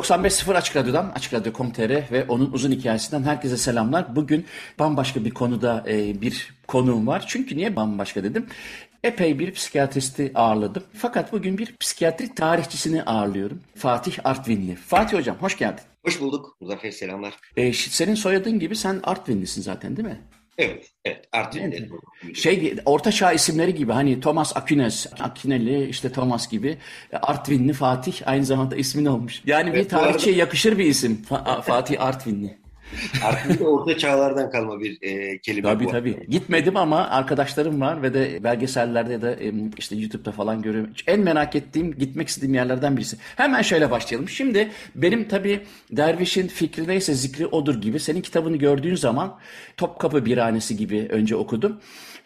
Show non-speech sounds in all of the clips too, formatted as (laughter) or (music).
95.0 Açık Radyo'dan, Açık Radyo.com.tr ve onun uzun hikayesinden herkese selamlar. Bugün bambaşka bir konuda e, bir konuğum var. Çünkü niye bambaşka dedim? Epey bir psikiyatristi ağırladım. Fakat bugün bir psikiyatri tarihçisini ağırlıyorum. Fatih Artvinli. Fatih Hocam hoş geldin. Hoş bulduk. Muzaffer selamlar. E, senin soyadın gibi sen Artvinlisin zaten değil mi? Evet, evet. Artvin'de. Evet. Şey, Orta Çağ isimleri gibi hani Thomas Aquinas, Akineli, işte Thomas gibi Artvinli Fatih aynı zamanda ismin olmuş. Yani evet, bir tarihçiye arada... yakışır bir isim Fatih Artvinli. Artık orta çağlardan kalma bir e, kelime tabii, bu. Tabii tabii. Gitmedim ama arkadaşlarım var ve de belgesellerde ya da e, işte YouTube'da falan görüyorum. En merak ettiğim, gitmek istediğim yerlerden birisi. Hemen şöyle başlayalım. Şimdi benim tabii dervişin fikri neyse zikri odur gibi. Senin kitabını gördüğün zaman Topkapı Birhanesi gibi önce okudum.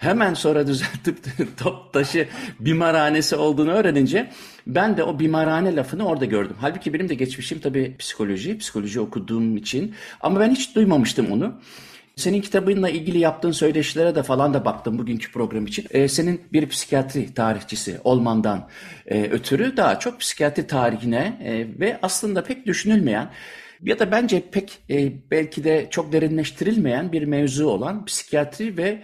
Hemen sonra düzeltip (laughs) Toptaşı bimarhanesi olduğunu öğrenince ben de o bimarhane lafını orada gördüm. Halbuki benim de geçmişim tabii psikoloji, psikoloji okuduğum için ama ben hiç duymamıştım onu. Senin kitabınla ilgili yaptığın söyleşilere de falan da baktım bugünkü program için. Ee, senin bir psikiyatri tarihçisi olmandan e, ötürü daha çok psikiyatri tarihine e, ve aslında pek düşünülmeyen ya da bence pek e, belki de çok derinleştirilmeyen bir mevzu olan psikiyatri ve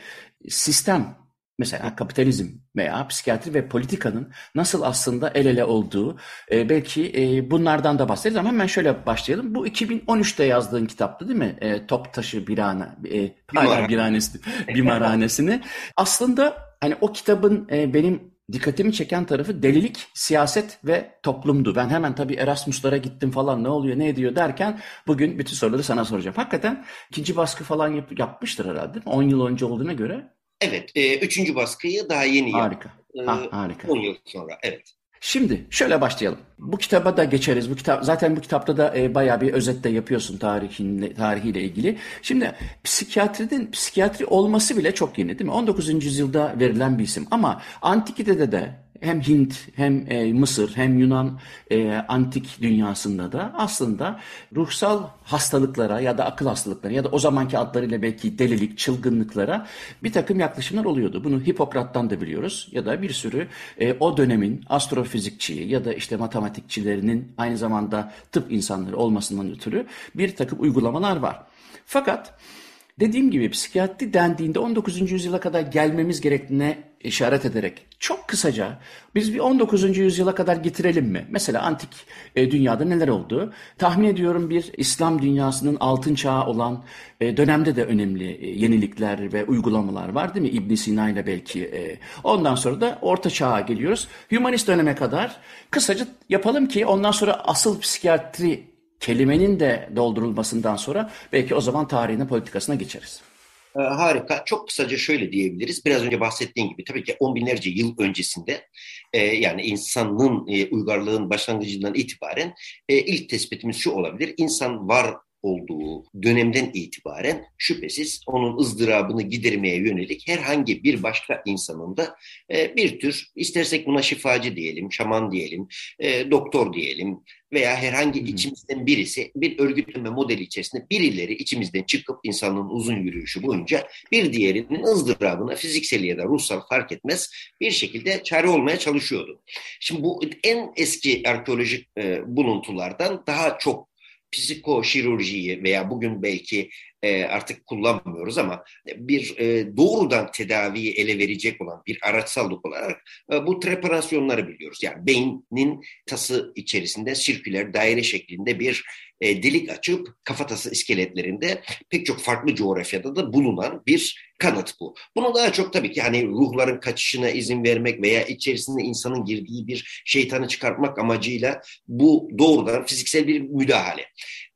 sistem mesela kapitalizm veya psikiyatri ve politikanın nasıl aslında el ele olduğu e, belki e, bunlardan da bahsederiz ama hemen şöyle başlayalım. Bu 2013'te yazdığın kitaptı değil mi? E, Top taşı birane, e, hala birhanesi, bimarhanesini. aslında hani o kitabın e, benim dikkatimi çeken tarafı delilik, siyaset ve toplumdu. Ben hemen tabii Erasmus'lara gittim falan ne oluyor ne ediyor derken bugün bütün soruları sana soracağım. Hakikaten ikinci baskı falan yap, yapmıştır herhalde 10 yıl önce olduğuna göre. Evet, e, üçüncü baskıyı daha yeni harika. yaptım. Harika. E, harika. 10 yıl sonra, evet. Şimdi şöyle başlayalım. Bu kitaba da geçeriz. Bu kitap zaten bu kitapta da e, bayağı bir özet de yapıyorsun tarihin tarihiyle ilgili. Şimdi psikiyatrinin psikiyatri olması bile çok yeni değil mi? 19. yüzyılda verilen bir isim ama antikitede de hem Hint hem e, Mısır hem Yunan e, antik dünyasında da aslında ruhsal hastalıklara ya da akıl hastalıkları ya da o zamanki adlarıyla belki delilik, çılgınlıklara bir takım yaklaşımlar oluyordu. Bunu Hipokrat'tan da biliyoruz ya da bir sürü e, o dönemin astrofizikçi ya da işte matematikçilerinin aynı zamanda tıp insanları olmasından ötürü bir takım uygulamalar var. Fakat Dediğim gibi psikiyatri dendiğinde 19. yüzyıla kadar gelmemiz gerektiğine işaret ederek çok kısaca biz bir 19. yüzyıla kadar getirelim mi? Mesela antik e, dünyada neler oldu? Tahmin ediyorum bir İslam dünyasının altın çağı olan e, dönemde de önemli e, yenilikler ve uygulamalar var değil mi? İbn Sina ile belki. Ondan sonra da orta çağa geliyoruz. Hümanist döneme kadar kısaca yapalım ki ondan sonra asıl psikiyatri kelimenin de doldurulmasından sonra belki o zaman tarihine politikasına geçeriz. Ee, harika. Çok kısaca şöyle diyebiliriz. Biraz önce bahsettiğim gibi tabii ki on binlerce yıl öncesinde e, yani insanlığın, e, uygarlığın başlangıcından itibaren e, ilk tespitimiz şu olabilir. İnsan var olduğu dönemden itibaren şüphesiz onun ızdırabını gidermeye yönelik herhangi bir başka insanın da e, bir tür istersek buna şifacı diyelim, şaman diyelim, e, doktor diyelim veya herhangi içimizden birisi bir örgütleme modeli içerisinde birileri içimizden çıkıp insanlığın uzun yürüyüşü boyunca bir diğerinin ızdırabına fiziksel ya da ruhsal fark etmez bir şekilde çare olmaya çalışıyordu. Şimdi bu en eski arkeolojik e, buluntulardan daha çok psikoşirurjiyi veya bugün belki e, artık kullanmıyoruz ama bir e, doğrudan tedaviyi ele verecek olan bir araçsallık olarak e, bu trepanasyonları biliyoruz. Yani beynin tası içerisinde sirküler daire şeklinde bir delik açıp kafatası iskeletlerinde pek çok farklı coğrafyada da bulunan bir kanıt bu. Bunu daha çok tabii ki hani ruhların kaçışına izin vermek veya içerisinde insanın girdiği bir şeytanı çıkartmak amacıyla bu doğrudan fiziksel bir müdahale.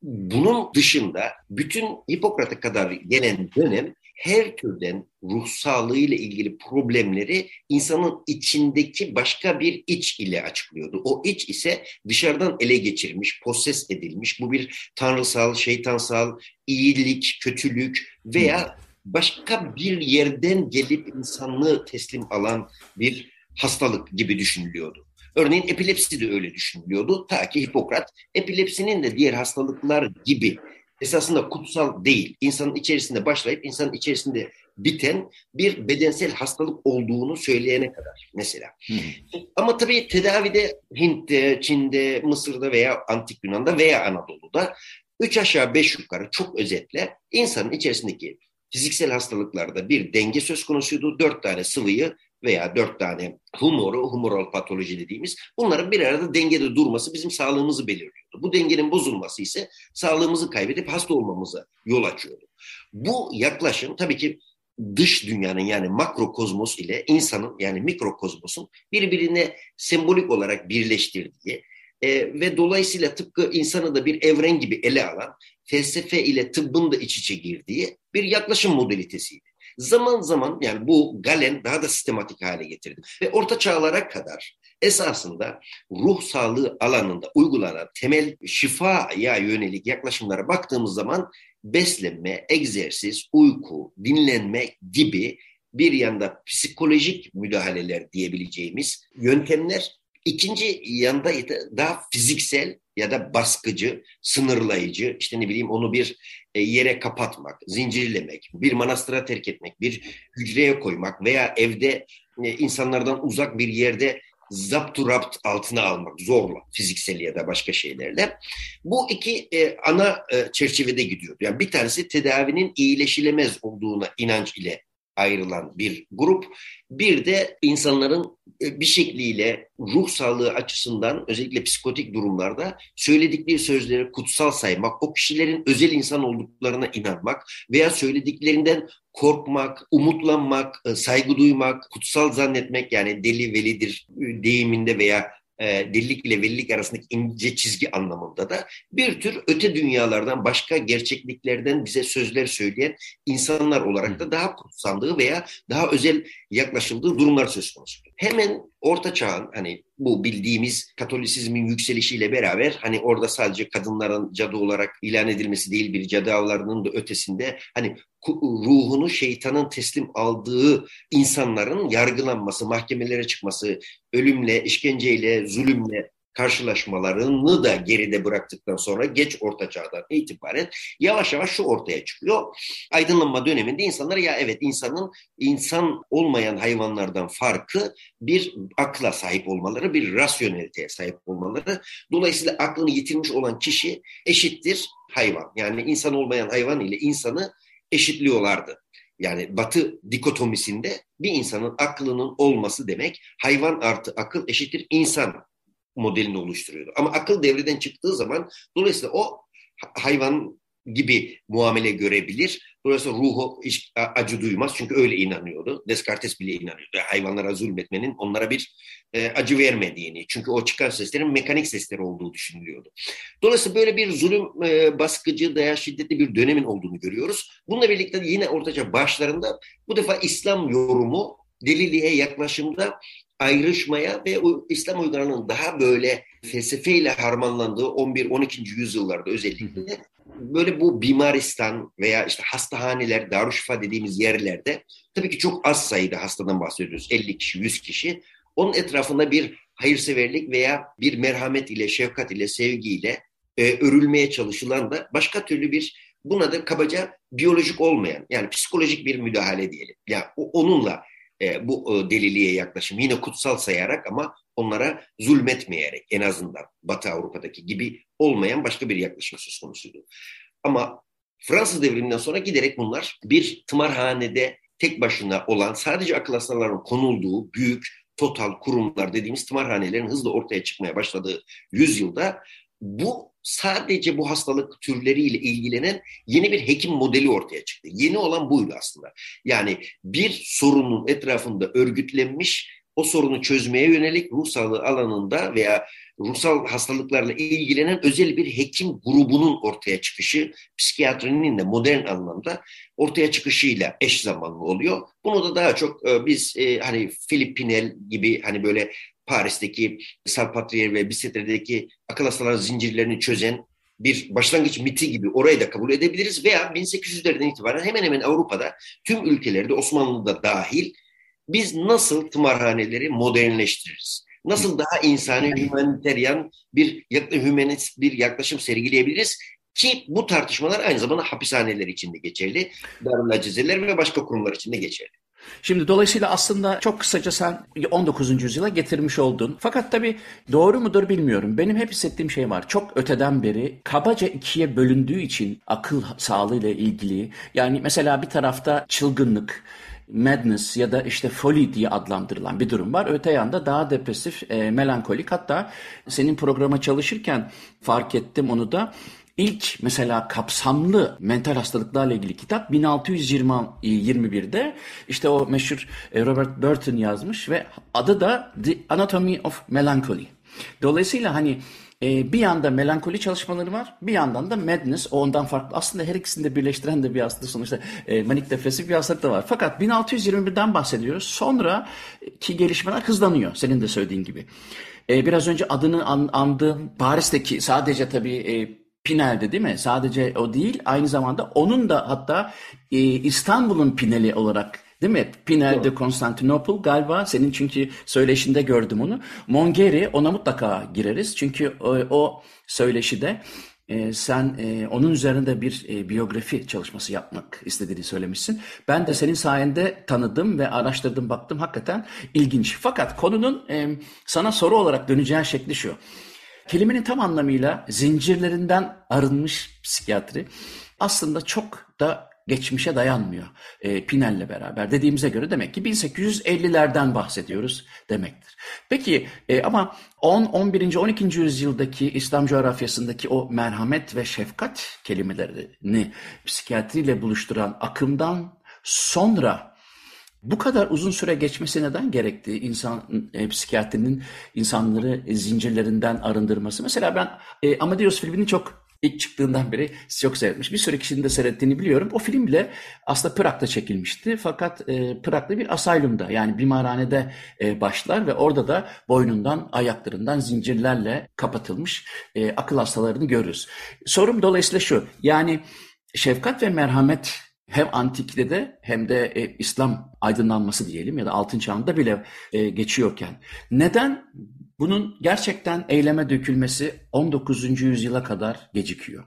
Bunun dışında bütün Hipokrat'a kadar gelen dönem her türden ruh sağlığı ile ilgili problemleri insanın içindeki başka bir iç ile açıklıyordu. O iç ise dışarıdan ele geçirilmiş, poses edilmiş. Bu bir tanrısal, şeytansal, iyilik, kötülük veya başka bir yerden gelip insanlığı teslim alan bir hastalık gibi düşünülüyordu. Örneğin epilepsi de öyle düşünülüyordu. Ta ki Hipokrat epilepsinin de diğer hastalıklar gibi esasında kutsal değil. İnsanın içerisinde başlayıp insanın içerisinde biten bir bedensel hastalık olduğunu söyleyene kadar mesela. Hı Ama tabii tedavide Hint'te, Çin'de, Mısır'da veya Antik Yunan'da veya Anadolu'da üç aşağı beş yukarı çok özetle insanın içerisindeki fiziksel hastalıklarda bir denge söz konusuydu. Dört tane sıvıyı veya dört tane humoru, humoral patoloji dediğimiz bunların bir arada dengede durması bizim sağlığımızı belirliyordu. Bu dengenin bozulması ise sağlığımızı kaybedip hasta olmamıza yol açıyordu. Bu yaklaşım tabii ki dış dünyanın yani makrokozmos ile insanın yani mikrokozmosun birbirine sembolik olarak birleştirdiği e, ve dolayısıyla tıpkı insanı da bir evren gibi ele alan felsefe ile tıbbın da iç içe girdiği bir yaklaşım modalitesiydi. Zaman zaman yani bu Galen daha da sistematik hale getirdi. Ve orta çağlara kadar esasında ruh sağlığı alanında uygulanan temel şifaya yönelik yaklaşımlara baktığımız zaman beslenme, egzersiz, uyku, dinlenme gibi bir yanda psikolojik müdahaleler diyebileceğimiz yöntemler İkinci yanda daha fiziksel ya da baskıcı, sınırlayıcı, işte ne bileyim onu bir yere kapatmak, zincirlemek, bir manastıra terk etmek, bir hücreye koymak veya evde e, insanlardan uzak bir yerde zapturapt altına almak zorla, fiziksel ya da başka şeylerle. Bu iki e, ana e, çerçevede gidiyor. Yani bir tanesi tedavinin iyileşilemez olduğuna inanç ile ayrılan bir grup. Bir de insanların e, bir şekliyle ruh sağlığı açısından özellikle psikotik durumlarda söyledikleri sözleri kutsal saymak, o kişilerin özel insan olduklarına inanmak veya söylediklerinden korkmak, umutlanmak, e, saygı duymak, kutsal zannetmek yani deli velidir e, deyiminde veya e, delilik ile velilik arasındaki ince çizgi anlamında da bir tür öte dünyalardan başka gerçekliklerden bize sözler söyleyen insanlar olarak da daha kutsandığı veya daha özel yaklaşıldığı durumlar söz konusu. Hemen Orta Çağ'ın hani bu bildiğimiz Katolisizmin yükselişiyle beraber hani orada sadece kadınların cadı olarak ilan edilmesi değil bir cadı avlarının da ötesinde hani ruhunu şeytanın teslim aldığı insanların yargılanması, mahkemelere çıkması, ölümle, işkenceyle, zulümle karşılaşmalarını da geride bıraktıktan sonra geç orta çağdan itibaren yavaş yavaş şu ortaya çıkıyor. Aydınlanma döneminde insanlar ya evet insanın insan olmayan hayvanlardan farkı bir akla sahip olmaları, bir rasyoneliteye sahip olmaları. Dolayısıyla aklını yitirmiş olan kişi eşittir hayvan. Yani insan olmayan hayvan ile insanı eşitliyorlardı. Yani batı dikotomisinde bir insanın aklının olması demek hayvan artı akıl eşittir insan modelini oluşturuyordu. Ama akıl devreden çıktığı zaman dolayısıyla o hayvan gibi muamele görebilir. Dolayısıyla ruhu hiç acı duymaz çünkü öyle inanıyordu. Descartes bile inanıyordu. Hayvanlara zulmetmenin onlara bir e, acı vermediğini. Çünkü o çıkan seslerin mekanik sesler olduğu düşünülüyordu. Dolayısıyla böyle bir zulüm e, baskıcı, daya şiddetli bir dönemin olduğunu görüyoruz. Bununla birlikte yine ortaca başlarında bu defa İslam yorumu deliliğe yaklaşımda ayrışmaya ve İslam uygarlığının daha böyle felsefeyle harmanlandığı 11-12. yüzyıllarda özellikle böyle bu bimaristan veya işte hastahaneler, darüşşifa dediğimiz yerlerde tabii ki çok az sayıda hastadan bahsediyoruz. 50 kişi, 100 kişi. Onun etrafında bir hayırseverlik veya bir merhamet ile, şefkat ile, sevgiyle e, örülmeye çalışılan da başka türlü bir buna da kabaca biyolojik olmayan yani psikolojik bir müdahale diyelim. Ya yani onunla e, bu e, deliliğe yaklaşım yine kutsal sayarak ama onlara zulmetmeyerek en azından Batı Avrupa'daki gibi olmayan başka bir yaklaşım söz konusuydu. Ama Fransız devriminden sonra giderek bunlar bir tımarhanede tek başına olan sadece akıl hastalarının konulduğu büyük total kurumlar dediğimiz tımarhanelerin hızla ortaya çıkmaya başladığı yüzyılda bu sadece bu hastalık türleriyle ilgilenen yeni bir hekim modeli ortaya çıktı. Yeni olan buydu aslında. Yani bir sorunun etrafında örgütlenmiş o sorunu çözmeye yönelik ruh sağlığı alanında veya ruhsal hastalıklarla ilgilenen özel bir hekim grubunun ortaya çıkışı psikiyatrinin de modern anlamda ortaya çıkışıyla eş zamanlı oluyor. Bunu da daha çok e, biz e, hani Philip Pinel gibi hani böyle Paris'teki Salpatrier ve Bicetre'deki akıl hastaları zincirlerini çözen bir başlangıç miti gibi orayı da kabul edebiliriz veya 1800'lerden itibaren hemen hemen Avrupa'da tüm ülkelerde Osmanlı'da dahil biz nasıl tımarhaneleri modernleştiririz? Nasıl daha insani, humanitarian bir hümanist bir yaklaşım sergileyebiliriz? Ki bu tartışmalar aynı zamanda hapishaneler için de geçerli, Darül ve başka kurumlar için de geçerli. Şimdi dolayısıyla aslında çok kısaca sen 19. yüzyıla getirmiş oldun. Fakat tabii doğru mudur bilmiyorum. Benim hep hissettiğim şey var. Çok öteden beri kabaca ikiye bölündüğü için akıl sağlığıyla ilgili yani mesela bir tarafta çılgınlık, madness ya da işte folly diye adlandırılan bir durum var. Öte yanda daha depresif, e, melankolik. Hatta senin programa çalışırken fark ettim onu da. İlk mesela kapsamlı mental hastalıklarla ilgili kitap 1621'de işte o meşhur e, Robert Burton yazmış ve adı da The Anatomy of Melancholy. Dolayısıyla hani e, bir yanda melankoli çalışmaları var, bir yandan da madness, o ondan farklı. Aslında her ikisini de birleştiren de bir hastalık sonuçta e, manik depresif bir hastalık da var. Fakat 1621'den bahsediyoruz. Sonra ki gelişmeler hızlanıyor, senin de söylediğin gibi. Biraz önce adını an, andığım Paris'teki sadece tabii Pinel'de değil mi? Sadece o değil, aynı zamanda onun da hatta e, İstanbul'un Pinel'i olarak Değil mi? Pinel de Konstantinopol galiba senin çünkü söyleşinde gördüm onu. Mongeri ona mutlaka gireriz. Çünkü o, o söyleşide e, sen e, onun üzerinde bir e, biyografi çalışması yapmak istediğini söylemişsin. Ben de senin sayende tanıdım ve araştırdım baktım hakikaten ilginç. Fakat konunun e, sana soru olarak döneceği şekli şu. Kelimenin tam anlamıyla zincirlerinden arınmış psikiyatri aslında çok da geçmişe dayanmıyor e, Pinel'le beraber. Dediğimize göre demek ki 1850'lerden bahsediyoruz demektir. Peki e, ama 10, 11. 12. yüzyıldaki İslam coğrafyasındaki o merhamet ve şefkat kelimelerini psikiyatriyle buluşturan akımdan sonra bu kadar uzun süre geçmesi neden gerekti? İnsan e, psikiyatrinin insanları zincirlerinden arındırması. Mesela ben e, Amadeus filmini çok ilk çıktığından beri çok seyretmiş. Bir sürü kişinin de seyrettiğini biliyorum. O film bile aslında Prag'da çekilmişti. Fakat e, Prag'da bir asaylumda yani bimarhanede e, başlar ve orada da boynundan, ayaklarından zincirlerle kapatılmış e, akıl hastalarını görürüz. Sorum dolayısıyla şu. Yani şefkat ve merhamet hem antikte de hem de e, İslam aydınlanması diyelim ya da altın çağında bile e, geçiyorken neden bunun gerçekten eyleme dökülmesi 19. yüzyıla kadar gecikiyor.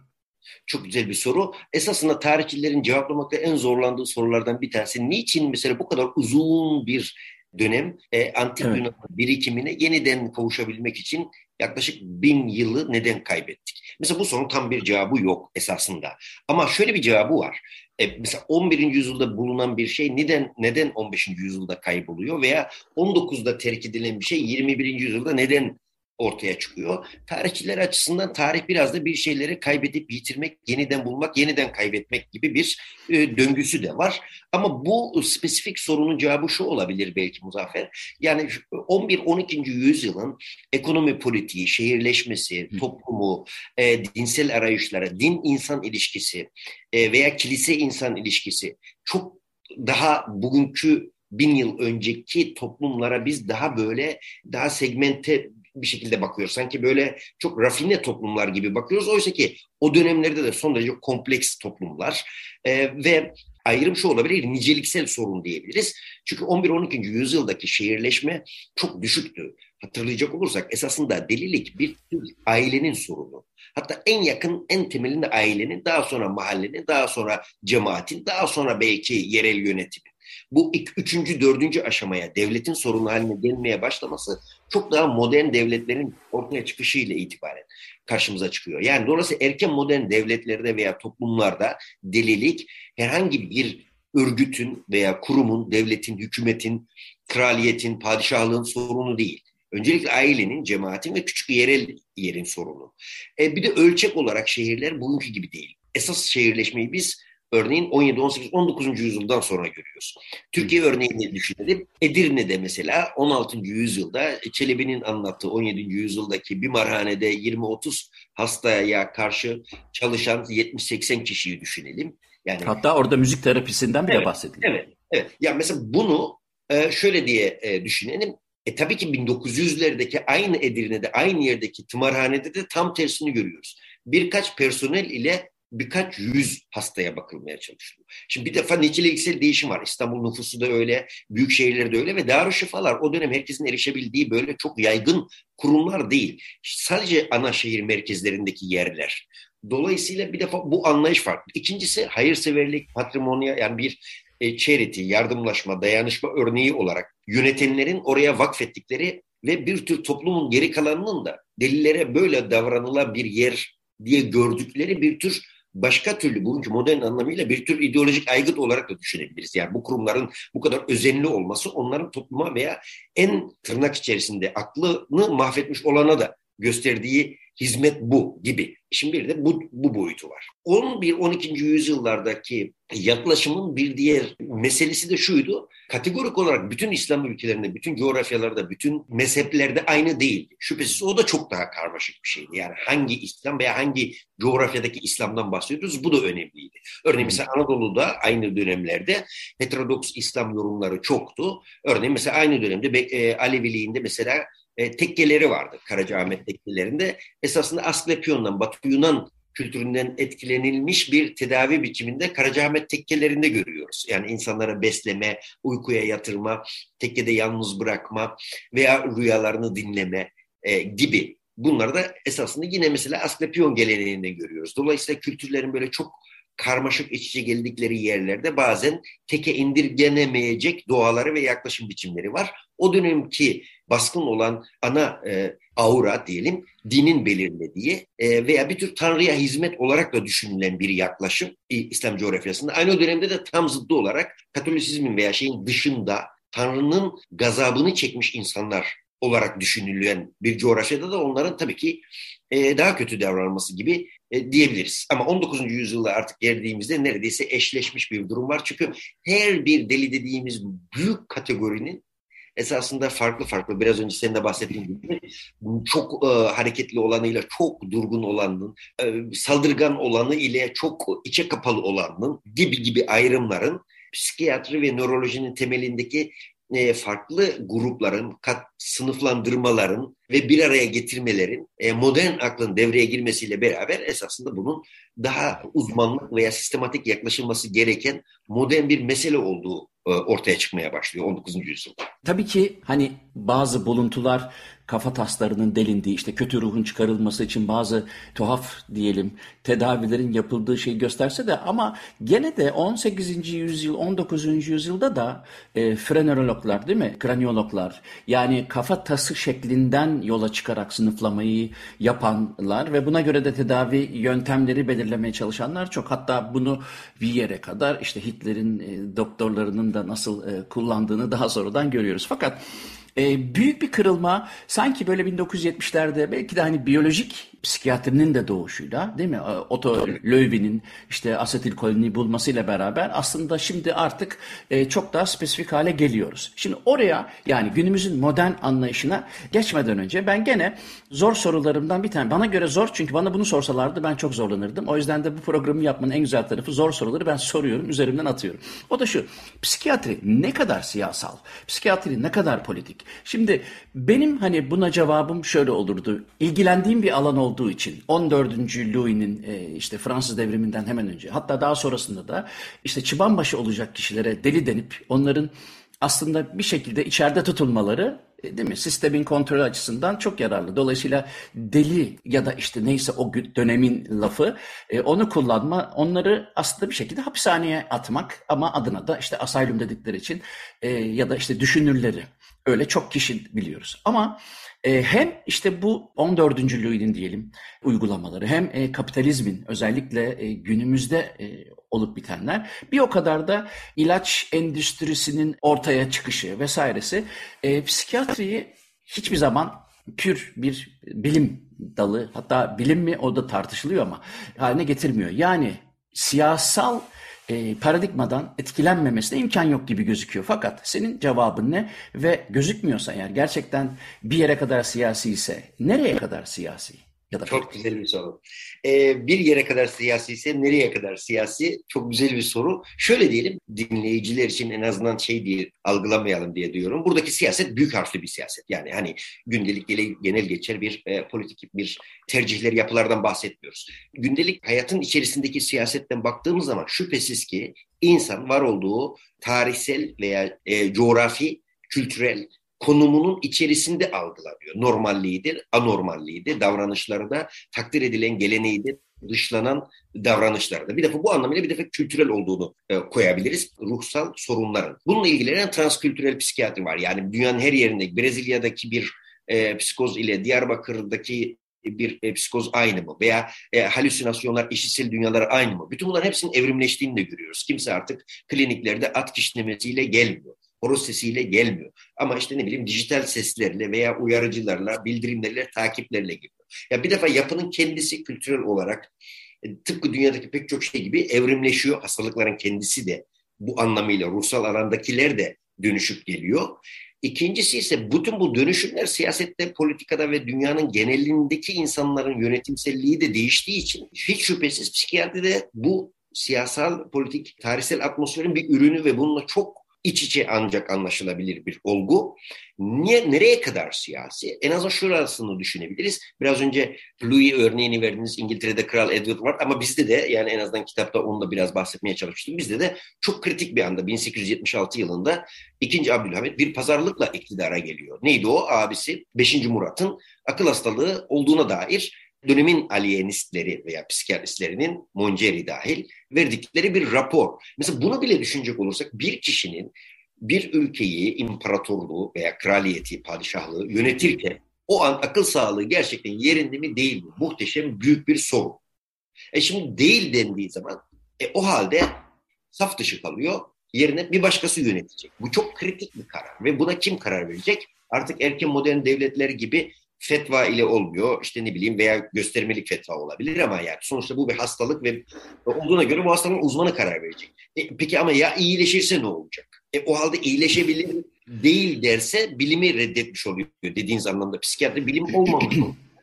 Çok güzel bir soru. Esasında tarihçilerin cevaplamakta en zorlandığı sorulardan bir tanesi. Niçin mesela bu kadar uzun bir dönem e, antik evet. Yunan birikimine yeniden kavuşabilmek için yaklaşık bin yılı neden kaybettik? Mesela bu sorunun tam bir cevabı yok esasında. Ama şöyle bir cevabı var. E, mesela 11. yüzyılda bulunan bir şey neden neden 15. yüzyılda kayboluyor veya 19'da terk edilen bir şey 21. yüzyılda neden ortaya çıkıyor. Tarihçiler açısından tarih biraz da bir şeyleri kaybedip yitirmek, yeniden bulmak, yeniden kaybetmek gibi bir e, döngüsü de var. Ama bu spesifik sorunun cevabı şu olabilir belki Muzaffer. Yani 11-12. yüzyılın ekonomi politiği, şehirleşmesi, toplumu, e, dinsel arayışlara, din-insan ilişkisi e, veya kilise-insan ilişkisi çok daha bugünkü bin yıl önceki toplumlara biz daha böyle daha segmente bir şekilde bakıyoruz. Sanki böyle çok rafine toplumlar gibi bakıyoruz. Oysa ki o dönemlerde de son derece kompleks toplumlar e, ve ayrım şu olabilir, niceliksel sorun diyebiliriz. Çünkü 11-12. yüzyıldaki şehirleşme çok düşüktü. Hatırlayacak olursak esasında delilik bir tür ailenin sorunu. Hatta en yakın, en temelinde ailenin, daha sonra mahallenin, daha sonra cemaatin, daha sonra belki yerel yönetimin bu ilk, üçüncü, dördüncü aşamaya devletin sorunu haline gelmeye başlaması çok daha modern devletlerin ortaya çıkışıyla itibaren karşımıza çıkıyor. Yani dolayısıyla erken modern devletlerde veya toplumlarda delilik herhangi bir örgütün veya kurumun, devletin, hükümetin, kraliyetin, padişahlığın sorunu değil. Öncelikle ailenin, cemaatin ve küçük yerel yerin sorunu. E, bir de ölçek olarak şehirler bugünkü gibi değil. Esas şehirleşmeyi biz örneğin 17, 18, 19. yüzyıldan sonra görüyoruz. Türkiye örneğini düşünelim. Edirne'de mesela 16. yüzyılda Çelebi'nin anlattığı 17. yüzyıldaki bir marhanede 20-30 hastaya karşı çalışan 70-80 kişiyi düşünelim. Yani Hatta orada müzik terapisinden bile evet, bahsediliyor. Evet, evet. Ya mesela bunu e, şöyle diye e, düşünelim. E tabii ki 1900'lerdeki aynı Edirne'de, aynı yerdeki tımarhanede de tam tersini görüyoruz. Birkaç personel ile birkaç yüz hastaya bakılmaya çalışılıyor. Şimdi bir defa niceliksel değişim var. İstanbul nüfusu da öyle, büyük şehirlerde öyle ve Darüşşifalar o dönem herkesin erişebildiği böyle çok yaygın kurumlar değil. Sadece ana şehir merkezlerindeki yerler. Dolayısıyla bir defa bu anlayış farklı. İkincisi hayırseverlik, patrimonya yani bir e, charity, yardımlaşma, dayanışma örneği olarak yönetenlerin oraya vakfettikleri ve bir tür toplumun geri kalanının da delillere böyle davranılan bir yer diye gördükleri bir tür başka türlü bugünkü modern anlamıyla bir tür ideolojik aygıt olarak da düşünebiliriz. Yani bu kurumların bu kadar özenli olması onların topluma veya en tırnak içerisinde aklını mahvetmiş olana da gösterdiği hizmet bu gibi. Şimdi bir de bu, bu boyutu var. 11-12. yüzyıllardaki yaklaşımın bir diğer meselesi de şuydu. Kategorik olarak bütün İslam ülkelerinde, bütün coğrafyalarda, bütün mezheplerde aynı değildi. Şüphesiz o da çok daha karmaşık bir şeydi. Yani hangi İslam veya hangi coğrafyadaki İslam'dan bahsediyoruz bu da önemliydi. Örneğin mesela Anadolu'da aynı dönemlerde heterodoks İslam yorumları çoktu. Örneğin mesela aynı dönemde e, Aleviliğinde mesela e, tekkeleri vardı Karacaahmet tekkelerinde. Esasında Asklepion'dan, Batı Yunan kültüründen etkilenilmiş bir tedavi biçiminde Karacaahmet tekkelerinde görüyoruz. Yani insanlara besleme, uykuya yatırma, tekkede yalnız bırakma veya rüyalarını dinleme e, gibi. Bunları da esasında yine mesela Asklepion geleneğinde görüyoruz. Dolayısıyla kültürlerin böyle çok karmaşık iç içe geldikleri yerlerde bazen teke indirgenemeyecek doğaları ve yaklaşım biçimleri var. O dönemki baskın olan ana e, aura diyelim dinin belirlediği e, veya bir tür tanrıya hizmet olarak da düşünülen bir yaklaşım İslam coğrafyasında. Aynı dönemde de tam zıddı olarak Katolisizmin veya şeyin dışında Tanrı'nın gazabını çekmiş insanlar olarak düşünülen bir coğrafyada da onların tabii ki e, daha kötü davranması gibi e, diyebiliriz. Ama 19. yüzyılda artık geldiğimizde neredeyse eşleşmiş bir durum var. Çünkü her bir deli dediğimiz büyük kategorinin esasında farklı farklı biraz önce senin de bahsettiğin gibi çok e, hareketli olanıyla çok durgun olanın, e, saldırgan olanı ile çok içe kapalı olanın gibi gibi ayrımların psikiyatri ve nörolojinin temelindeki e, farklı grupların, kat, sınıflandırmaların ve bir araya getirmelerin e, modern aklın devreye girmesiyle beraber esasında bunun daha uzmanlık veya sistematik yaklaşılması gereken modern bir mesele olduğu e, ortaya çıkmaya başlıyor 19. yüzyılda. Tabii ki hani bazı buluntular kafa taslarının delindiği, işte kötü ruhun çıkarılması için bazı tuhaf diyelim tedavilerin yapıldığı şeyi gösterse de ama gene de 18. yüzyıl, 19. yüzyılda da e, frenologlar değil mi? Kraniologlar yani kafa tası şeklinden yola çıkarak sınıflamayı yapanlar ve buna göre de tedavi yöntemleri belirlemeye çalışanlar çok. Hatta bunu bir yere kadar işte Hitler'in e, doktorlarının da nasıl e, kullandığını daha sonradan görüyoruz. Fakat e, büyük bir kırılma sanki böyle 1970'lerde belki de hani biyolojik psikiyatrinin de doğuşuyla değil mi? E, Otto Loewi'nin işte asetilkolini bulmasıyla beraber aslında şimdi artık e, çok daha spesifik hale geliyoruz. Şimdi oraya yani günümüzün modern anlayışına geçmeden önce ben gene zor sorularımdan bir tane. Bana göre zor çünkü bana bunu sorsalardı ben çok zorlanırdım. O yüzden de bu programı yapmanın en güzel tarafı zor soruları ben soruyorum, üzerimden atıyorum. O da şu, psikiyatri ne kadar siyasal? Psikiyatri ne kadar politik? Şimdi benim hani buna cevabım şöyle olurdu. İlgilendiğim bir alan olduğu için 14. Louis'nin e, işte Fransız devriminden hemen önce hatta daha sonrasında da işte çıbanbaşı olacak kişilere deli denip onların aslında bir şekilde içeride tutulmaları e, değil mi? Sistemin kontrolü açısından çok yararlı. Dolayısıyla deli ya da işte neyse o dönemin lafı e, onu kullanma, onları aslında bir şekilde hapishaneye atmak ama adına da işte asaylum dedikleri için e, ya da işte düşünürleri öyle çok kişi biliyoruz. Ama e, hem işte bu 14. Louis'nin diyelim uygulamaları hem e, kapitalizmin özellikle e, günümüzde e, olup bitenler bir o kadar da ilaç endüstrisinin ortaya çıkışı vesairesi e, psikiyatriyi hiçbir zaman pür bir bilim dalı hatta bilim mi o da tartışılıyor ama haline getirmiyor. Yani siyasal e, paradigmadan etkilenmemesine imkan yok gibi gözüküyor. Fakat senin cevabın ne ve gözükmüyorsa yani gerçekten bir yere kadar siyasi ise nereye kadar siyasi? Ya da çok güzel bir soru. Ee, bir yere kadar siyasi ise nereye kadar siyasi? Çok güzel bir soru. Şöyle diyelim dinleyiciler için en azından şey diye algılamayalım diye diyorum. Buradaki siyaset büyük harfli bir siyaset. Yani hani gündelik genel geçer bir e, politik bir tercihler yapılardan bahsetmiyoruz. Gündelik hayatın içerisindeki siyasetten baktığımız zaman şüphesiz ki insan var olduğu tarihsel veya e, coğrafi, kültürel konumunun içerisinde algılanıyor. Normalliğidir, anormalliğidir, davranışları da takdir edilen geleneğidir, dışlanan davranışlarda. Bir defa bu anlamıyla bir defa kültürel olduğunu e, koyabiliriz. Ruhsal sorunların. Bununla ilgilenen transkültürel psikiyatri var. Yani dünyanın her yerinde Brezilya'daki bir e, psikoz ile Diyarbakır'daki bir e, psikoz aynı mı? Veya e, halüsinasyonlar, işitsel dünyalar aynı mı? Bütün bunların hepsinin evrimleştiğini de görüyoruz. Kimse artık kliniklerde at kişnemesiyle gelmiyor horoz sesiyle gelmiyor. Ama işte ne bileyim dijital seslerle veya uyarıcılarla, bildirimlerle, takiplerle geliyor. Ya bir defa yapının kendisi kültürel olarak e, tıpkı dünyadaki pek çok şey gibi evrimleşiyor. Hastalıkların kendisi de bu anlamıyla ruhsal alandakiler de dönüşüp geliyor. İkincisi ise bütün bu dönüşümler siyasette, politikada ve dünyanın genelindeki insanların yönetimselliği de değiştiği için hiç şüphesiz psikiyatride bu siyasal, politik, tarihsel atmosferin bir ürünü ve bununla çok iç içe ancak anlaşılabilir bir olgu. Niye, nereye kadar siyasi? En azından şurasını düşünebiliriz. Biraz önce Louis örneğini verdiğiniz İngiltere'de Kral Edward var ama bizde de yani en azından kitapta onu da biraz bahsetmeye çalıştım. Bizde de çok kritik bir anda 1876 yılında 2. Abdülhamit bir pazarlıkla iktidara geliyor. Neydi o? Abisi 5. Murat'ın akıl hastalığı olduğuna dair dönemin alienistleri veya psikiyatristlerinin Monceri dahil verdikleri bir rapor. Mesela bunu bile düşünecek olursak bir kişinin bir ülkeyi, imparatorluğu veya kraliyeti, padişahlığı yönetirken o an akıl sağlığı gerçekten yerinde mi değil mi? Muhteşem büyük bir sorun. E şimdi değil dendiği zaman e, o halde saf dışı kalıyor. Yerine bir başkası yönetecek. Bu çok kritik bir karar ve buna kim karar verecek? Artık erken modern devletler gibi fetva ile olmuyor. İşte ne bileyim veya göstermelik fetva olabilir ama yani sonuçta bu bir hastalık ve olduğuna göre bu hastalığın uzmanı karar verecek. E, peki ama ya iyileşirse ne olacak? E, o halde iyileşebilir değil derse bilimi reddetmiş oluyor dediğiniz anlamda. Psikiyatri bilim olmamış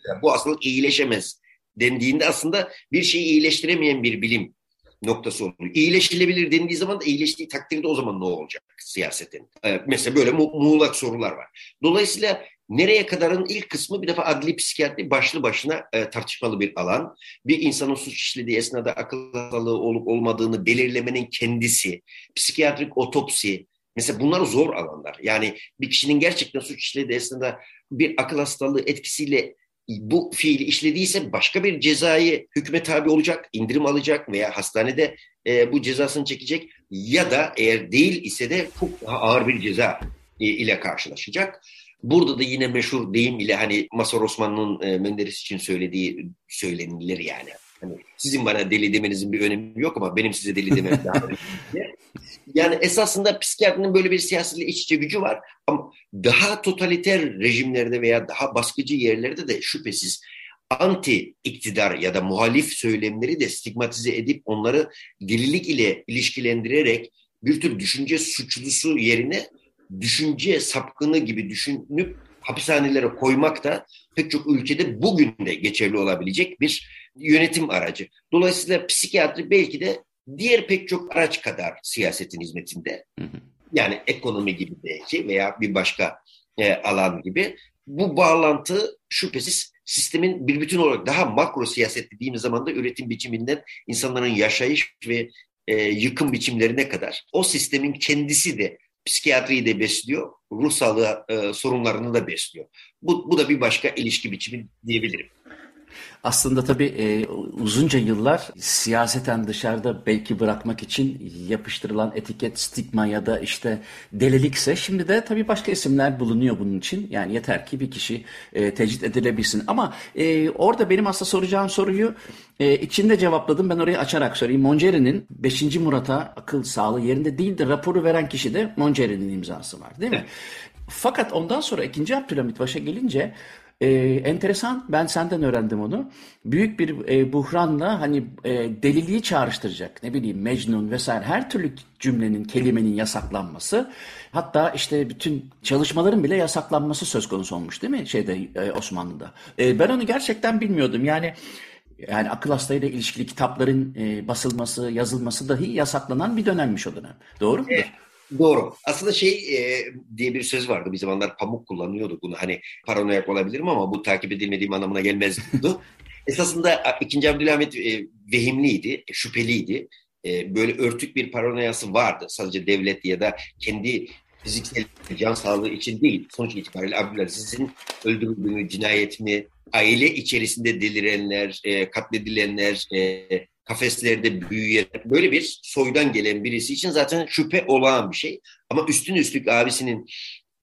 Yani bu hastalık iyileşemez dendiğinde aslında bir şeyi iyileştiremeyen bir bilim noktası oluyor. İyileşilebilir dendiği zaman da iyileştiği takdirde o zaman ne olacak siyasetin? Ee, mesela böyle mu muğlak sorular var. Dolayısıyla Nereye kadarın ilk kısmı bir defa adli psikiyatri başlı başına e, tartışmalı bir alan. Bir insanın suç işlediği esnada akıl hastalığı olup olmadığını belirlemenin kendisi, psikiyatrik otopsi, mesela bunlar zor alanlar. Yani bir kişinin gerçekten suç işlediği esnada bir akıl hastalığı etkisiyle bu fiili işlediyse başka bir cezayı hükme tabi olacak, indirim alacak veya hastanede e, bu cezasını çekecek ya da eğer değil ise de çok daha ağır bir ceza e, ile karşılaşacak. Burada da yine meşhur deyim ile hani Masar Osman'ın e, Menderes için söylediği söylenilir yani. Hani sizin bana deli demenizin bir önemi yok ama benim size deli demem daha önemli. (laughs) Yani esasında psikiyatrinin böyle bir siyasiyle iç içe gücü var ama daha totaliter rejimlerde veya daha baskıcı yerlerde de şüphesiz anti iktidar ya da muhalif söylemleri de stigmatize edip onları delilik ile ilişkilendirerek bir tür düşünce suçlusu yerine düşünce sapkını gibi düşünüp hapishanelere koymak da pek çok ülkede bugün de geçerli olabilecek bir yönetim aracı. Dolayısıyla psikiyatri belki de diğer pek çok araç kadar siyasetin hizmetinde. Yani ekonomi gibi belki veya bir başka e, alan gibi. Bu bağlantı şüphesiz sistemin bir bütün olarak daha makro siyaset dediğimiz zaman da üretim biçiminden insanların yaşayış ve e, yıkım biçimlerine kadar o sistemin kendisi de psikiyatriyi de besliyor, ruh sağlığı e, sorunlarını da besliyor. Bu, bu da bir başka ilişki biçimi diyebilirim. Aslında tabii e, uzunca yıllar siyaseten dışarıda belki bırakmak için yapıştırılan etiket, stigma ya da işte delilikse şimdi de tabii başka isimler bulunuyor bunun için. Yani yeter ki bir kişi e, tecrit edilebilsin. Ama e, orada benim aslında soracağım soruyu e, içinde cevapladım. Ben orayı açarak sorayım. Monceri'nin 5. Murat'a akıl sağlığı yerinde değildi. Raporu veren kişi de Monceri'nin imzası var değil mi? Fakat ondan sonra 2. Abdülhamit başa gelince e, enteresan. Ben senden öğrendim onu. Büyük bir e, buhranla hani e, deliliği çağrıştıracak. Ne bileyim Mecnun vesaire her türlü cümlenin, kelimenin yasaklanması. Hatta işte bütün çalışmaların bile yasaklanması söz konusu olmuş değil mi şeyde e, Osmanlı'da. E, ben onu gerçekten bilmiyordum. Yani yani akıl hastayla ilişkili kitapların e, basılması, yazılması dahi yasaklanan bir dönemmiş o dönem. Doğru mudur? Evet. Doğru. Aslında şey e, diye bir söz vardı. Bir zamanlar pamuk kullanıyordu bunu. Hani paranoyak olabilirim ama bu takip edilmediğim anlamına gelmez diyordu. (laughs) Esasında 2. Abdülhamit e, vehimliydi, şüpheliydi. E, böyle örtük bir paranoyası vardı. Sadece devlet ya da kendi fiziksel can sağlığı için değil. Sonuç itibariyle Abdülaziz'in öldürüldüğünü, cinayetini, aile içerisinde delirenler, e, katledilenler, e, kafeslerde büyüyen böyle bir soydan gelen birisi için zaten şüphe olağan bir şey. Ama üstün üstlük abisinin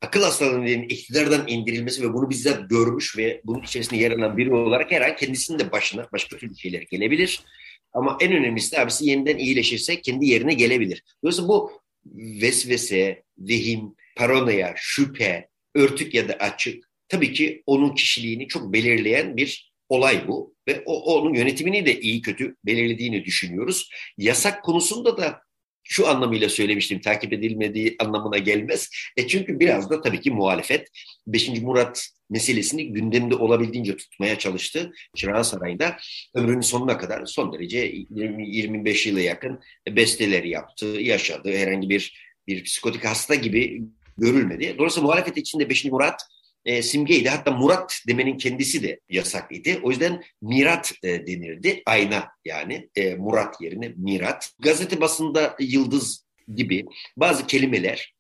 akıl hastalığının iktidardan indirilmesi ve bunu bizzat görmüş ve bunun içerisinde yer alan biri olarak her an kendisinin de başına başka türlü şeyler gelebilir. Ama en önemlisi de abisi yeniden iyileşirse kendi yerine gelebilir. Dolayısıyla bu vesvese, vehim, paranoya, şüphe, örtük ya da açık tabii ki onun kişiliğini çok belirleyen bir olay bu. Ve o, onun yönetimini de iyi kötü belirlediğini düşünüyoruz. Yasak konusunda da şu anlamıyla söylemiştim takip edilmediği anlamına gelmez. E çünkü biraz da tabii ki muhalefet 5. Murat meselesini gündemde olabildiğince tutmaya çalıştı. Çırağan Sarayı'nda ömrünün sonuna kadar son derece 20-25 yıla yakın besteleri yaptı, yaşadı. Herhangi bir bir psikotik hasta gibi görülmedi. Dolayısıyla muhalefet içinde 5. Murat e, simgeydi. Hatta Murat demenin kendisi de yasaklıydı. O yüzden Mirat e, denirdi. Ayna yani e, Murat yerine Mirat. Gazete basında yıldız gibi bazı kelimeler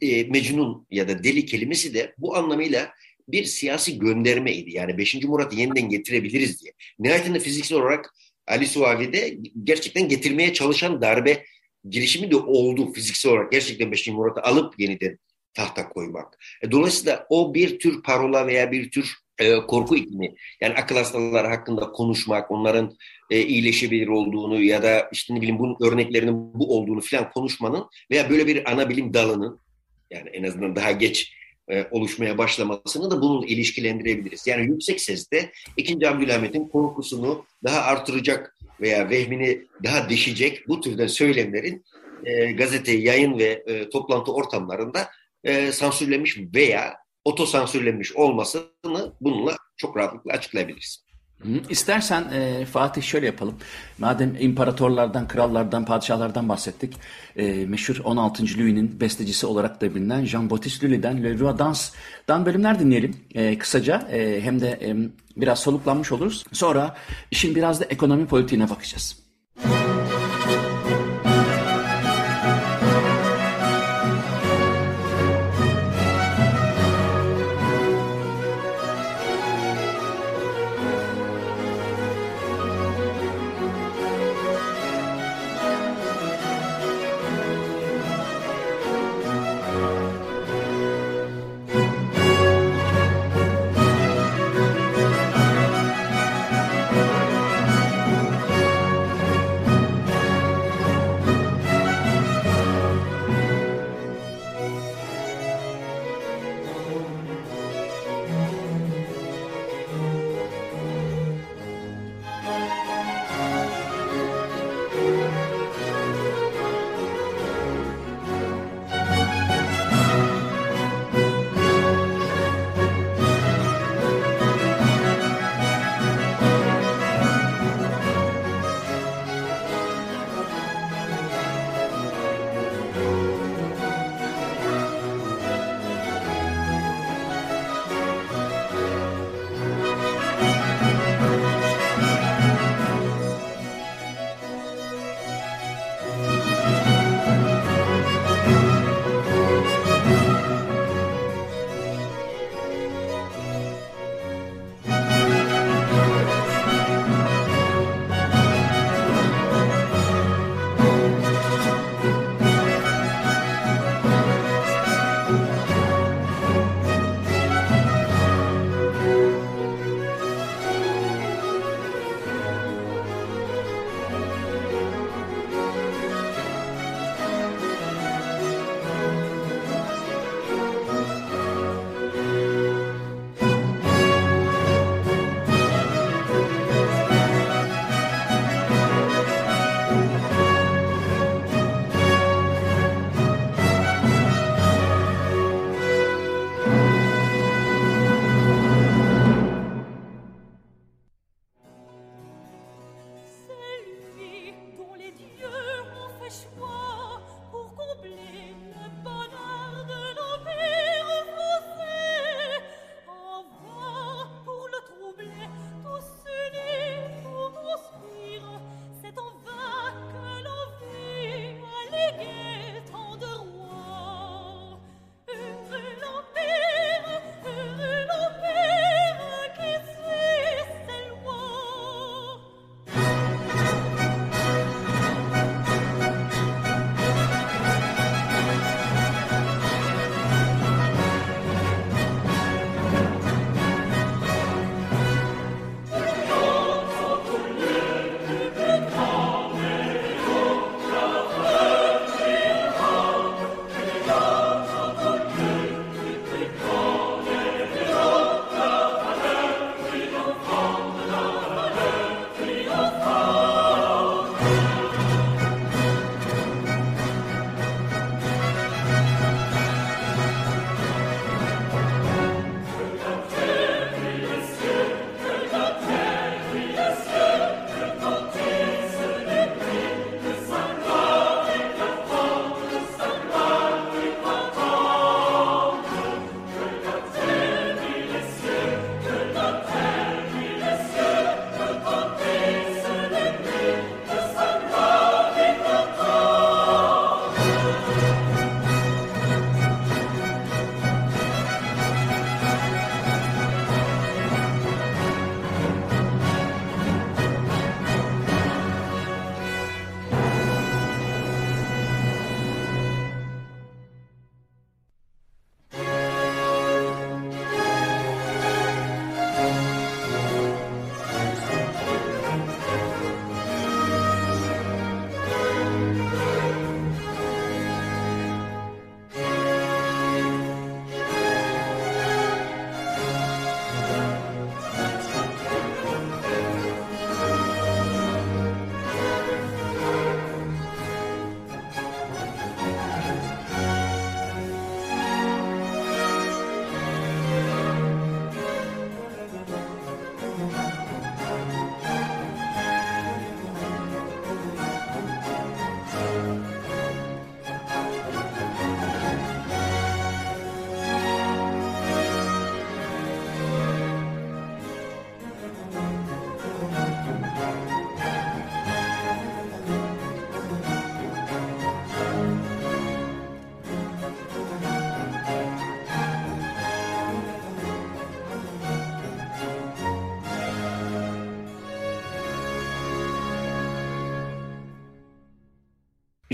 e, Mecnun ya da deli kelimesi de bu anlamıyla bir siyasi göndermeydi. Yani 5. Murat'ı yeniden getirebiliriz diye. Nihayetinde fiziksel olarak Ali Suavi'de gerçekten getirmeye çalışan darbe girişimi de oldu fiziksel olarak. Gerçekten 5. Murat'ı alıp yeniden tahta koymak. E, dolayısıyla o bir tür parola veya bir tür e, korku iklimi. Yani akıl hastaları hakkında konuşmak, onların e, iyileşebilir olduğunu ya da işte ne bileyim bunun örneklerinin bu olduğunu falan konuşmanın veya böyle bir ana bilim dalının yani en azından daha geç e, oluşmaya başlamasını da bununla ilişkilendirebiliriz. Yani yüksek sesle 2. Abdülhamit'in korkusunu daha artıracak veya vehmini daha deşecek bu türden söylemlerin e, gazete, yayın ve e, toplantı ortamlarında e, sansürlemiş veya otosansürlenmiş olmasını bununla çok rahatlıkla açıklayabiliriz. İstersen e, Fatih şöyle yapalım. Madem imparatorlardan, krallardan, padişahlardan bahsettik. E, meşhur 16. Louis'nin bestecisi olarak da bilinen Jean-Baptiste Lully'den Le Roi Dans'dan bölümler dinleyelim e, kısaca. E, hem de e, biraz soluklanmış oluruz. Sonra işin biraz da ekonomi politiğine bakacağız.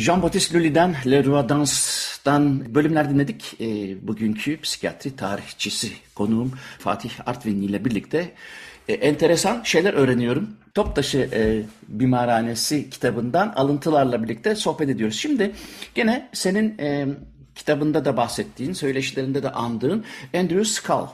Jean-Baptiste Lully'den Le Roi Dans'dan bölümler dinledik. E, bugünkü psikiyatri tarihçisi konuğum Fatih Artvin ile birlikte e, enteresan şeyler öğreniyorum. Toptaşı e, Bimarhanesi kitabından alıntılarla birlikte sohbet ediyoruz. Şimdi gene senin e, kitabında da bahsettiğin, söyleşilerinde de andığın Andrew Scull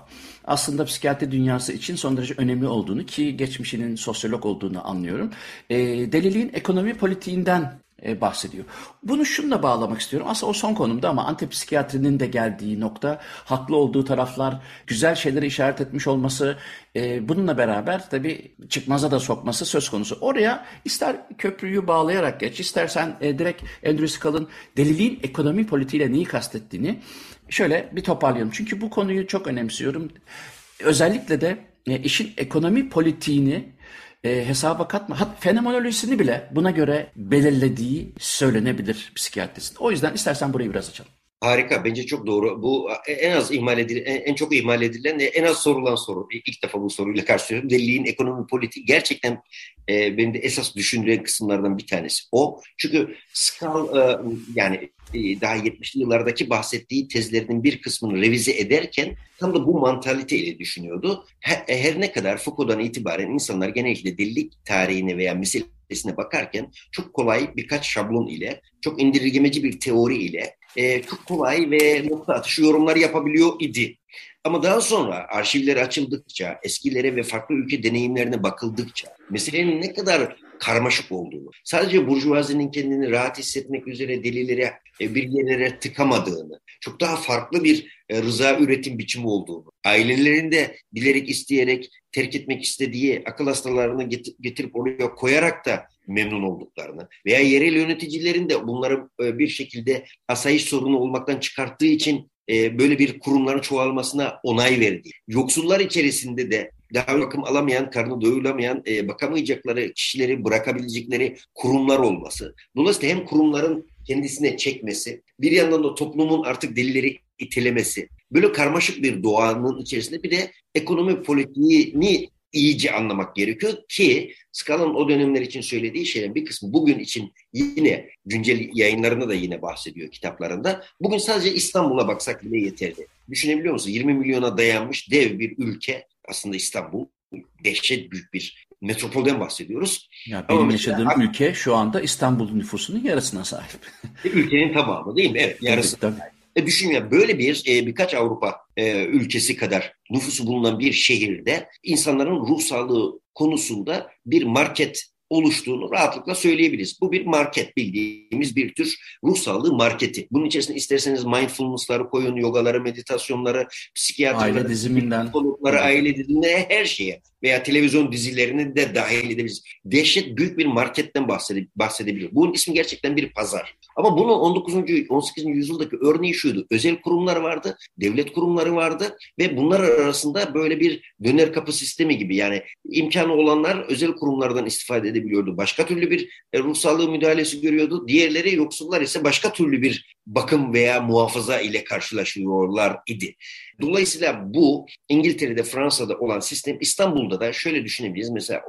aslında psikiyatri dünyası için son derece önemli olduğunu ki geçmişinin sosyolog olduğunu anlıyorum. E, deliliğin ekonomi politiğinden e, bahsediyor. Bunu şununla bağlamak istiyorum. Aslında o son konumda ama antipsikiyatrinin de geldiği nokta, haklı olduğu taraflar, güzel şeyleri işaret etmiş olması, e, bununla beraber tabii çıkmaza da sokması söz konusu. Oraya ister köprüyü bağlayarak geç, istersen e, direkt Andrew Scull'ın deliliğin ekonomi politiğiyle neyi kastettiğini şöyle bir toparlayalım. Çünkü bu konuyu çok önemsiyorum. Özellikle de e, işin ekonomi politiğini e, hesaba katma. Hat, fenomenolojisini bile buna göre belirlediği söylenebilir psikiyatristin. O yüzden istersen burayı biraz açalım. Harika, bence çok doğru. Bu en az ihmal edilen, en çok ihmal edilen, en az sorulan soru. İlk defa bu soruyla karşılaşıyorum. Deliliğin ekonomi politiği gerçekten e, benim de esas düşündüğüm kısımlardan bir tanesi. O çünkü Skal e, yani e, daha 70'li yıllardaki bahsettiği tezlerinin bir kısmını revize ederken tam da bu mantalite ile düşünüyordu. Her, her ne kadar Foucault'dan itibaren insanlar genellikle delilik tarihine veya meselesine bakarken çok kolay birkaç şablon ile, çok indirgemeci bir teori ile e, çok kolay ve nokta atışı yorumlar yapabiliyor idi. Ama daha sonra arşivler açıldıkça, eskilere ve farklı ülke deneyimlerine bakıldıkça, meselenin ne kadar karmaşık olduğunu, sadece burjuvazinin kendini rahat hissetmek üzere delilere, e, bilgilere tıkamadığını, çok daha farklı bir e, rıza üretim biçimi olduğunu, ailelerin de bilerek isteyerek terk etmek istediği akıl hastalarını getirip oraya koyarak da memnun olduklarını veya yerel yöneticilerin de bunları e, bir şekilde asayiş sorunu olmaktan çıkarttığı için e, böyle bir kurumların çoğalmasına onay verdi. Yoksullar içerisinde de daha bakım alamayan, karnı doyuramayan, e, bakamayacakları kişileri bırakabilecekleri kurumlar olması. Dolayısıyla hem kurumların kendisine çekmesi, bir yandan da toplumun artık delileri itelemesi. Böyle karmaşık bir doğanın içerisinde bir de ekonomi politiğini iyice anlamak gerekiyor ki Scala'nın o dönemler için söylediği şeylerin bir kısmı bugün için yine güncel yayınlarında da yine bahsediyor kitaplarında. Bugün sadece İstanbul'a baksak bile yeterli. Düşünebiliyor musun? 20 milyona dayanmış dev bir ülke aslında İstanbul. Dehşet büyük bir metropolden bahsediyoruz. Ya benim Ama yaşadığım mesela, ülke şu anda İstanbul nüfusunun yarısına sahip. Ülkenin tamamı değil mi? Evet yarısı. Tabii, tabii. E düşün ya böyle bir e, birkaç Avrupa e, ülkesi kadar nüfusu bulunan bir şehirde insanların ruh sağlığı konusunda bir market oluştuğunu rahatlıkla söyleyebiliriz. Bu bir market bildiğimiz bir tür ruh sağlığı marketi. Bunun içerisine isterseniz mindfulness'ları koyun, yogaları, meditasyonları, psikiyatrları, aile diziminden, aile dizimine her şeye veya televizyon dizilerini de dahil edebiliriz. Dehşet büyük bir marketten bahsede, bahsedebiliyor. Bunun ismi gerçekten bir pazar. Ama bunun 19. 18. yüzyıldaki örneği şuydu. Özel kurumlar vardı, devlet kurumları vardı ve bunlar arasında böyle bir döner kapı sistemi gibi yani imkanı olanlar özel kurumlardan istifade edebiliyordu. Başka türlü bir e, ruh sağlığı müdahalesi görüyordu. Diğerleri yoksullar ise başka türlü bir bakım veya muhafaza ile karşılaşıyorlar idi. Dolayısıyla bu İngiltere'de, Fransa'da olan sistem İstanbul'da da şöyle düşünebiliriz. Mesela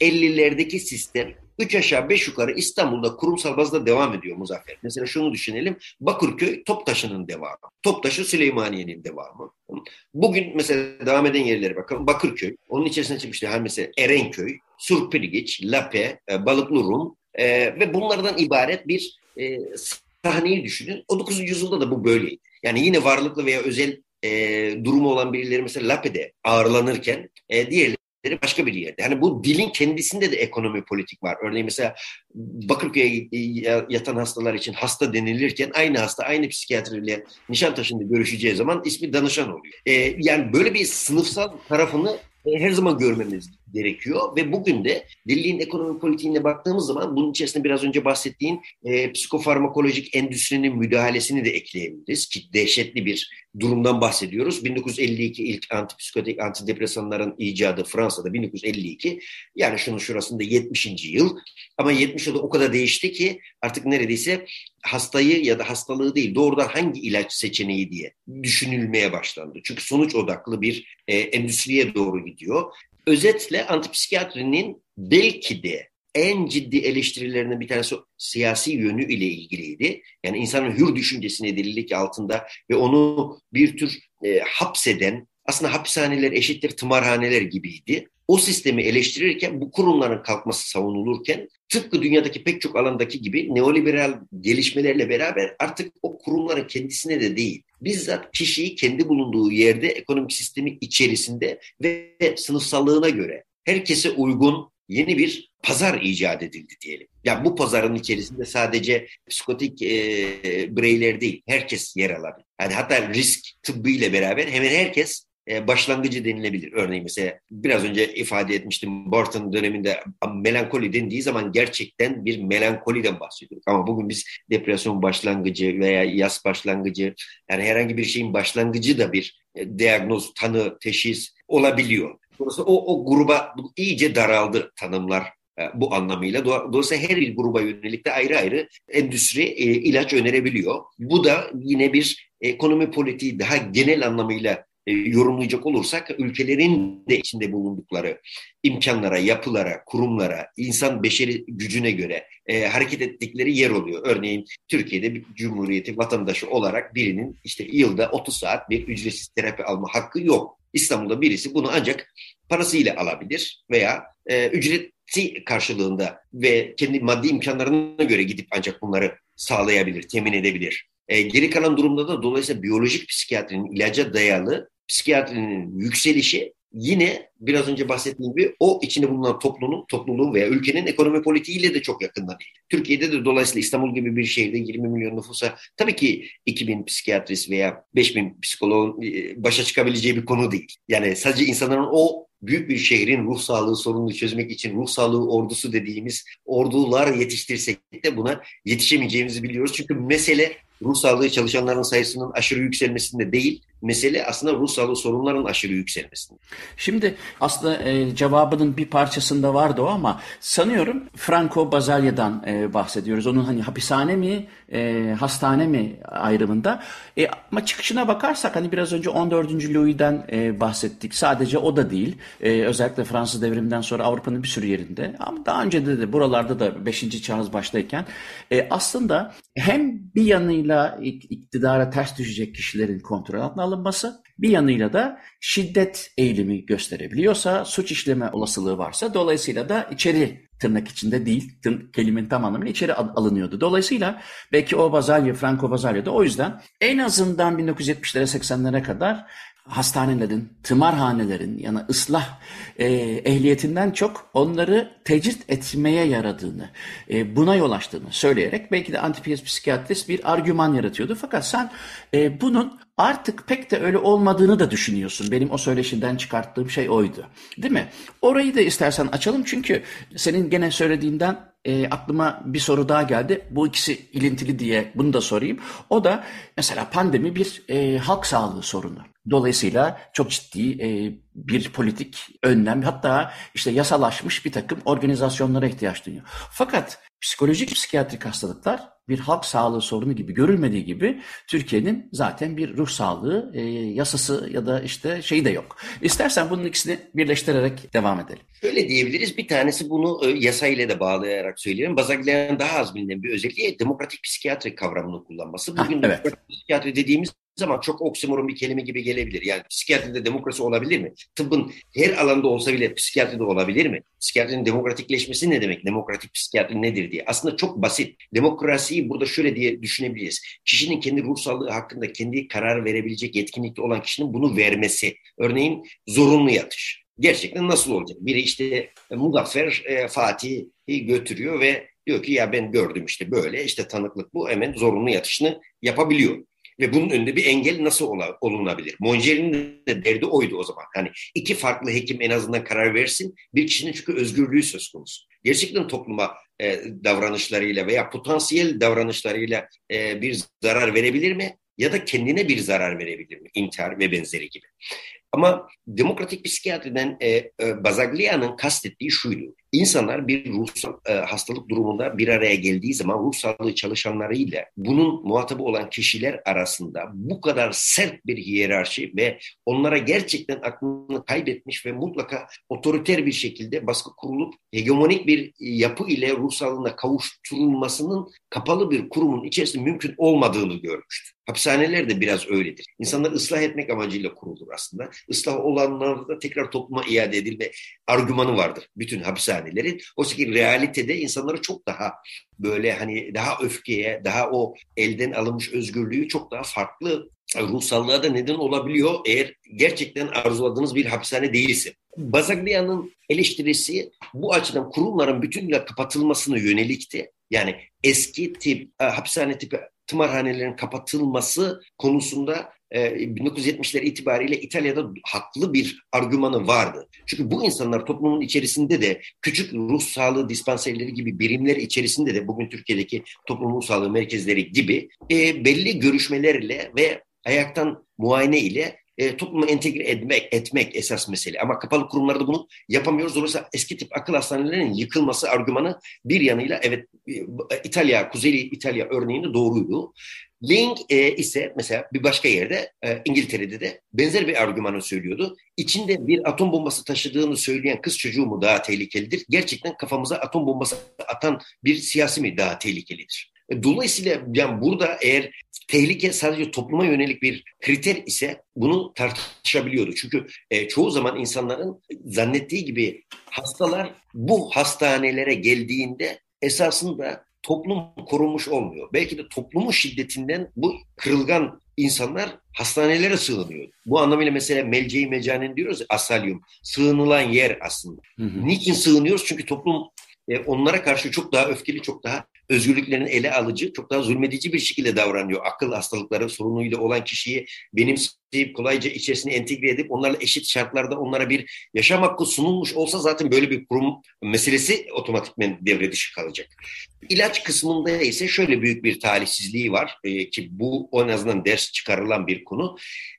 1850'lerdeki sistem 3 aşağı 5 yukarı İstanbul'da kurumsal bazda devam ediyor Muzaffer. Mesela şunu düşünelim. Bakırköy Toptaşı'nın devamı. Toptaşı Süleymaniye'nin devamı. Bugün mesela devam eden yerlere bakalım. Bakırköy. Onun içerisine çıkmıştı. Hani mesela Erenköy, Surpirgiç, Lape, e, Balıklı e, ve bunlardan ibaret bir e, sahneyi düşünün. O 9. yüzyılda da bu böyleydi. Yani yine varlıklı veya özel e, durumu olan birileri mesela Lape'de ağırlanırken e, diğerleri başka bir yerde. Yani bu dilin kendisinde de ekonomi politik var. Örneğin mesela Bakırköy'e yatan hastalar için hasta denilirken aynı hasta aynı psikiyatriyle Nişantaşı'nda görüşeceği zaman ismi danışan oluyor. Ee, yani böyle bir sınıfsal tarafını e, her zaman görmemiz gerekiyor ve bugün de deliliğin ekonomi politiğine baktığımız zaman bunun içerisinde biraz önce bahsettiğim e, psikofarmakolojik endüstrinin müdahalesini de ekleyebiliriz ki dehşetli bir durumdan bahsediyoruz. 1952 ilk antipsikotik antidepresanların icadı Fransa'da 1952 yani şunun şurasında 70. yıl ama 70 yılda o kadar değişti ki artık neredeyse hastayı ya da hastalığı değil doğrudan hangi ilaç seçeneği diye düşünülmeye başlandı. Çünkü sonuç odaklı bir e, endüstriye doğru gidiyor. Özetle antipsikiyatrinin belki de en ciddi eleştirilerinin bir tanesi siyasi yönü ile ilgiliydi. Yani insanın hür düşüncesini delilik altında ve onu bir tür e, hapseden, aslında hapishaneler eşittir tımarhaneler gibiydi. O sistemi eleştirirken bu kurumların kalkması savunulurken tıpkı dünyadaki pek çok alandaki gibi neoliberal gelişmelerle beraber artık o kurumların kendisine de değil, bizzat kişiyi kendi bulunduğu yerde ekonomik sistemi içerisinde ve sınıfsallığına göre herkese uygun yeni bir pazar icat edildi diyelim. Ya yani bu pazarın içerisinde sadece psikotik e, bireyler değil, herkes yer alabilir. Yani hatta risk tıbbı ile beraber hemen herkes başlangıcı denilebilir. Örneğin mesela biraz önce ifade etmiştim Barton döneminde melankoli dendiği zaman gerçekten bir melankoliden bahsediyoruz. Ama bugün biz depresyon başlangıcı veya yaz başlangıcı yani herhangi bir şeyin başlangıcı da bir e, diagnoz, tanı, teşhis olabiliyor. Dolayısıyla o, o gruba iyice daraldı tanımlar e, bu anlamıyla. Dolayısıyla her bir gruba yönelik de ayrı ayrı endüstri e, ilaç önerebiliyor. Bu da yine bir ekonomi politiği daha genel anlamıyla e, yorumlayacak olursak ülkelerin de içinde bulundukları imkanlara, yapılara, kurumlara, insan beşeri gücüne göre e, hareket ettikleri yer oluyor. Örneğin Türkiye'de bir cumhuriyeti vatandaşı olarak birinin işte yılda 30 saat bir ücretsiz terapi alma hakkı yok. İstanbul'da birisi bunu ancak parasıyla alabilir veya e, ücreti karşılığında ve kendi maddi imkanlarına göre gidip ancak bunları sağlayabilir, temin edebilir. E, geri kalan durumda da dolayısıyla biyolojik psikiyatrinin ilaca dayalı psikiyatrinin yükselişi yine biraz önce bahsettiğim gibi o içinde bulunan toplumun, topluluğun veya ülkenin ekonomi politiğiyle de çok yakından değil. Türkiye'de de dolayısıyla İstanbul gibi bir şehirde 20 milyon nüfusa tabii ki 2000 psikiyatrist veya 5000 psikoloğun e, başa çıkabileceği bir konu değil. Yani sadece insanların o büyük bir şehrin ruh sağlığı sorununu çözmek için ruh sağlığı ordusu dediğimiz ordular yetiştirsek de buna yetişemeyeceğimizi biliyoruz. Çünkü mesele ruh sağlığı çalışanların sayısının aşırı yükselmesinde değil, mesele aslında ruh sağlığı sorunların aşırı yükselmesinde. Şimdi aslında e, cevabının bir parçasında vardı o ama sanıyorum Franco Bazalya'dan e, bahsediyoruz. Onun hani hapishane mi, e, hastane mi ayrımında. E, ama çıkışına bakarsak hani biraz önce 14. Louis'den e, bahsettik. Sadece o da değil. E, özellikle Fransız devriminden sonra Avrupa'nın bir sürü yerinde ama daha önce de, de buralarda da 5. Charles baştayken e, aslında hem bir yanıyla iktidara ters düşecek kişilerin kontrol altına alınması, bir yanıyla da şiddet eğilimi gösterebiliyorsa, suç işleme olasılığı varsa dolayısıyla da içeri tırnak içinde değil, tırn, kelimenin tam anlamıyla içeri alınıyordu. Dolayısıyla belki o Bazalya, Franco Bazalya da o yüzden en azından 1970'lere 80'lere kadar hastanelerin, tımarhanelerin yani ıslah e, ehliyetinden çok onları tecrit etmeye yaradığını, e, buna yol açtığını söyleyerek belki de antipiyaz psikiyatrist bir argüman yaratıyordu. Fakat sen e, bunun artık pek de öyle olmadığını da düşünüyorsun. Benim o söyleşinden çıkarttığım şey oydu. Değil mi? Orayı da istersen açalım çünkü senin gene söylediğinden e, aklıma bir soru daha geldi. Bu ikisi ilintili diye bunu da sorayım. O da mesela pandemi bir e, halk sağlığı sorunu. Dolayısıyla çok ciddi e, bir politik önlem hatta işte yasalaşmış bir takım organizasyonlara ihtiyaç duyuyor. Fakat psikolojik psikiyatrik hastalıklar bir halk sağlığı sorunu gibi görülmediği gibi Türkiye'nin zaten bir ruh sağlığı e, yasası ya da işte şeyi de yok. İstersen bunun ikisini birleştirerek devam edelim. Şöyle diyebiliriz. Bir tanesi bunu e, yasayla da bağlayarak söyleyelim. Bazaglia'nın daha az bilinen bir özelliği demokratik psikiyatri kavramını kullanması. Bugün ha, evet. demokratik psikiyatri dediğimiz zaman çok oksimoron bir kelime gibi gelebilir. Yani psikiyatride demokrasi olabilir mi? Tıbbın her alanda olsa bile psikiyatride olabilir mi? Psikiyatrinin demokratikleşmesi ne demek? Demokratik psikiyatri nedir diye. Aslında çok basit. Demokrasiyi burada şöyle diye düşünebiliriz. Kişinin kendi ruh sağlığı hakkında kendi karar verebilecek yetkinlikte olan kişinin bunu vermesi. Örneğin zorunlu yatış. Gerçekten nasıl olacak? Biri işte e, Muzaffer e, Fatih'i götürüyor ve diyor ki ya ben gördüm işte böyle işte tanıklık bu hemen zorunlu yatışını yapabiliyor. Ve bunun önünde bir engel nasıl olunabilir? Monger'in de derdi oydu o zaman. Hani iki farklı hekim en azından karar versin. Bir kişinin çünkü özgürlüğü söz konusu. Gerçekten topluma e, davranışlarıyla veya potansiyel davranışlarıyla e, bir zarar verebilir mi? Ya da kendine bir zarar verebilir mi? İntihar ve benzeri gibi. Ama demokratik psikiyatriden e, e, Bazaglia'nın kastettiği şuydu. İnsanlar bir ruhsal e, hastalık durumunda bir araya geldiği zaman ruh sağlığı çalışanlarıyla bunun muhatabı olan kişiler arasında bu kadar sert bir hiyerarşi ve onlara gerçekten aklını kaybetmiş ve mutlaka otoriter bir şekilde baskı kurulup hegemonik bir yapı ile ruh sağlığına kavuşturulmasının kapalı bir kurumun içerisinde mümkün olmadığını görmüştür. Hapishaneler de biraz öyledir. İnsanlar ıslah etmek amacıyla kurulur aslında. Islah olanlarda da tekrar topluma iade edilme argümanı vardır bütün hapishanelerin. Oysa ki realitede insanları çok daha böyle hani daha öfkeye, daha o elden alınmış özgürlüğü çok daha farklı ruhsallığa da neden olabiliyor eğer gerçekten arzuladığınız bir hapishane değilse. Bazaglia'nın eleştirisi bu açıdan kurumların bütünüyle kapatılmasına yönelikti. Yani eski tip e, hapishane tipi tımarhanelerin kapatılması konusunda 1970'ler e, itibariyle İtalya'da haklı bir argümanı vardı. Çünkü bu insanlar toplumun içerisinde de küçük ruh sağlığı dispanserleri gibi birimler içerisinde de bugün Türkiye'deki toplum ruh sağlığı merkezleri gibi e, belli görüşmelerle ve ayaktan muayene ile e, toplumu entegre etmek, etmek esas mesele. Ama kapalı kurumlarda bunu yapamıyoruz. Dolayısıyla eski tip akıl hastanelerinin yıkılması argümanı bir yanıyla evet e, İtalya, Kuzeyli İtalya örneğinde doğruydu. Ling e, ise mesela bir başka yerde e, İngiltere'de de benzer bir argümanı söylüyordu. İçinde bir atom bombası taşıdığını söyleyen kız çocuğu mu daha tehlikelidir? Gerçekten kafamıza atom bombası atan bir siyasi mi daha tehlikelidir? E, dolayısıyla yani burada eğer tehlike sadece topluma yönelik bir kriter ise bunu tartışabiliyordu. Çünkü e, çoğu zaman insanların zannettiği gibi hastalar bu hastanelere geldiğinde esasında toplum korunmuş olmuyor. Belki de toplumun şiddetinden bu kırılgan insanlar hastanelere sığınıyor. Bu anlamıyla mesela melceği mecanen diyoruz asalyum. Sığınılan yer aslında. Hı hı. Niçin sığınıyoruz? Çünkü toplum e, onlara karşı çok daha öfkeli, çok daha özgürlüklerini ele alıcı, çok daha zulmedici bir şekilde davranıyor. Akıl hastalıkları sorunuyla olan kişiyi benimseyip kolayca içerisine entegre edip onlarla eşit şartlarda onlara bir yaşam hakkı sunulmuş olsa zaten böyle bir kurum meselesi otomatikmen devre dışı kalacak. İlaç kısmında ise şöyle büyük bir talihsizliği var e, ki bu en azından ders çıkarılan bir konu.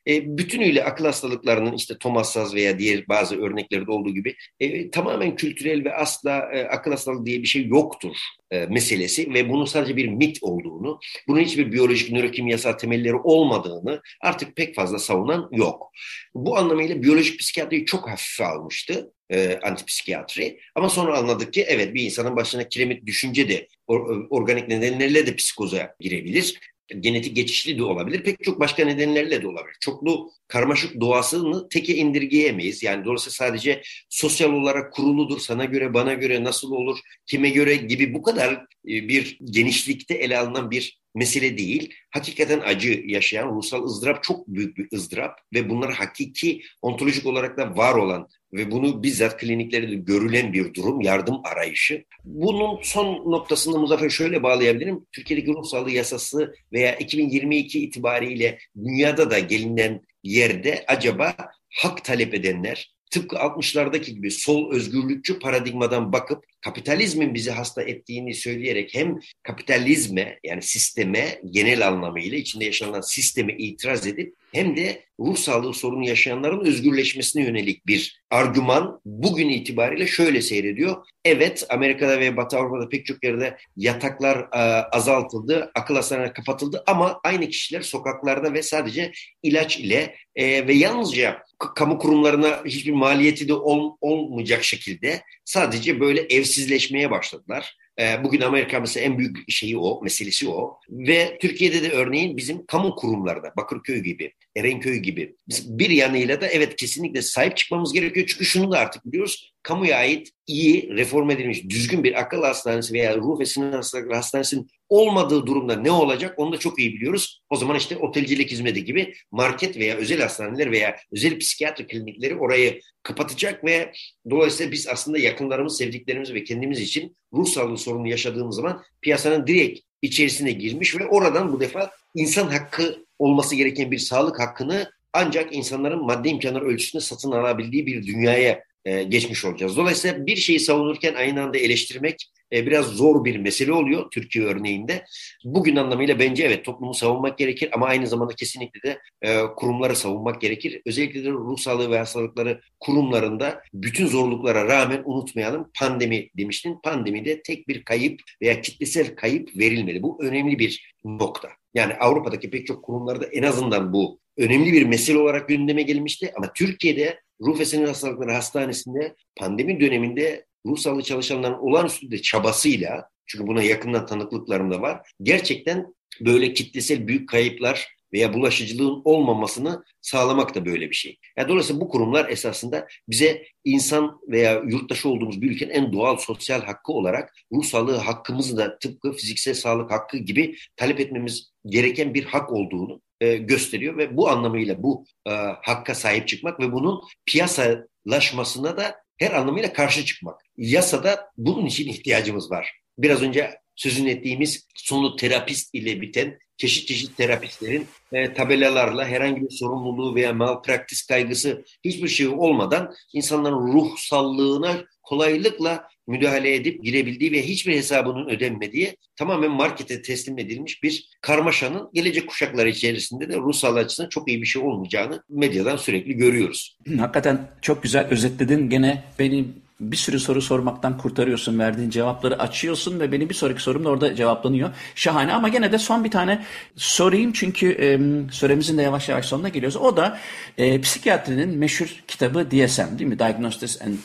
E, bütünüyle akıl hastalıklarının işte Thomas Saz veya diğer bazı örneklerde olduğu gibi e, tamamen kültürel ve asla e, akıl hastalığı diye bir şey yoktur e, meselesi ve bunun sadece bir mit olduğunu, bunun hiçbir biyolojik nörokimyasal temelleri olmadığını artık pek fazla savunan yok. Bu anlamıyla biyolojik psikiyatriyi çok hafife almıştı e, antipsikiyatri. Ama sonra anladık ki evet bir insanın başına kiremit düşünce de or, organik nedenlerle de psikoza girebilir genetik geçişli de olabilir. Pek çok başka nedenlerle de olabilir. Çoklu karmaşık doğasını teke indirgeyemeyiz. Yani dolayısıyla sadece sosyal olarak kuruludur. Sana göre, bana göre nasıl olur, kime göre gibi bu kadar e, bir genişlikte ele alınan bir mesele değil. Hakikaten acı yaşayan ruhsal ızdırap çok büyük bir ızdırap ve bunlar hakiki ontolojik olarak da var olan ve bunu bizzat kliniklerde de görülen bir durum, yardım arayışı. Bunun son noktasını Muzaffer şöyle bağlayabilirim. Türkiye'deki ruh sağlığı yasası veya 2022 itibariyle dünyada da gelinen yerde acaba hak talep edenler, tıpkı 60'lardaki gibi sol özgürlükçü paradigmadan bakıp kapitalizmin bizi hasta ettiğini söyleyerek hem kapitalizme yani sisteme genel anlamıyla içinde yaşanan sisteme itiraz edip hem de ruh sağlığı sorunu yaşayanların özgürleşmesine yönelik bir argüman bugün itibariyle şöyle seyrediyor. Evet Amerika'da ve Batı Avrupa'da pek çok yerde yataklar e, azaltıldı, akıl hastaneleri kapatıldı ama aynı kişiler sokaklarda ve sadece ilaç ile e, ve yalnızca kamu kurumlarına hiçbir maliyeti de ol, olmayacak şekilde sadece böyle evsizleşmeye başladılar. Ee, bugün Amerika mesela en büyük şeyi o, meselesi o. Ve Türkiye'de de örneğin bizim kamu kurumlarda, Bakırköy gibi, Erenköy gibi bir yanıyla da evet kesinlikle sahip çıkmamız gerekiyor. Çünkü şunu da artık biliyoruz, kamuya ait iyi, reform edilmiş, düzgün bir akıl hastanesi veya ruh ve sinir hastalıkları hastanesinin olmadığı durumda ne olacak onu da çok iyi biliyoruz. O zaman işte otelcilik hizmeti gibi market veya özel hastaneler veya özel psikiyatri klinikleri orayı kapatacak ve dolayısıyla biz aslında yakınlarımız, sevdiklerimiz ve kendimiz için ruh sağlığı sorunu yaşadığımız zaman piyasanın direkt içerisine girmiş ve oradan bu defa insan hakkı olması gereken bir sağlık hakkını ancak insanların maddi imkanları ölçüsünde satın alabildiği bir dünyaya e, geçmiş olacağız. Dolayısıyla bir şeyi savunurken aynı anda eleştirmek e, biraz zor bir mesele oluyor Türkiye örneğinde. Bugün anlamıyla bence evet toplumu savunmak gerekir ama aynı zamanda kesinlikle de e, kurumları savunmak gerekir. Özellikle de ruh sağlığı ve hastalıkları kurumlarında bütün zorluklara rağmen unutmayalım pandemi demiştin. Pandemide tek bir kayıp veya kitlesel kayıp verilmedi. Bu önemli bir nokta. Yani Avrupa'daki pek çok kurumlarda en azından bu önemli bir mesele olarak gündeme gelmişti. Ama Türkiye'de Ruh ve Sinir Hastalıkları Hastanesi'nde pandemi döneminde ruh sağlığı çalışanların olağanüstü de çabasıyla, çünkü buna yakından tanıklıklarım da var, gerçekten böyle kitlesel büyük kayıplar veya bulaşıcılığın olmamasını sağlamak da böyle bir şey. Yani dolayısıyla bu kurumlar esasında bize insan veya yurttaşı olduğumuz bir ülkenin en doğal sosyal hakkı olarak ruh sağlığı hakkımızı da tıpkı fiziksel sağlık hakkı gibi talep etmemiz gereken bir hak olduğunu e, gösteriyor ve bu anlamıyla bu e, hakka sahip çıkmak ve bunun piyasalaşmasına da her anlamıyla karşı çıkmak. Yasada bunun için ihtiyacımız var. Biraz önce sözünü ettiğimiz sonu terapist ile biten çeşit çeşit terapistlerin e, tabelalarla herhangi bir sorumluluğu veya malpraktis kaygısı hiçbir şey olmadan insanların ruh sallığına kolaylıkla müdahale edip girebildiği ve hiçbir hesabının ödenmediği tamamen markete teslim edilmiş bir karmaşanın gelecek kuşaklar içerisinde de Rus açısından çok iyi bir şey olmayacağını medyadan sürekli görüyoruz. Hakikaten çok güzel özetledin. Gene beni bir sürü soru sormaktan kurtarıyorsun. Verdiğin cevapları açıyorsun ve benim bir sonraki sorum da orada cevaplanıyor. Şahane ama gene de son bir tane sorayım çünkü e, süremizin de yavaş yavaş sonuna geliyoruz. O da e, psikiyatrinin meşhur kitabı DSM değil mi? Diagnostics and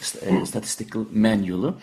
Statistical Manual'ı.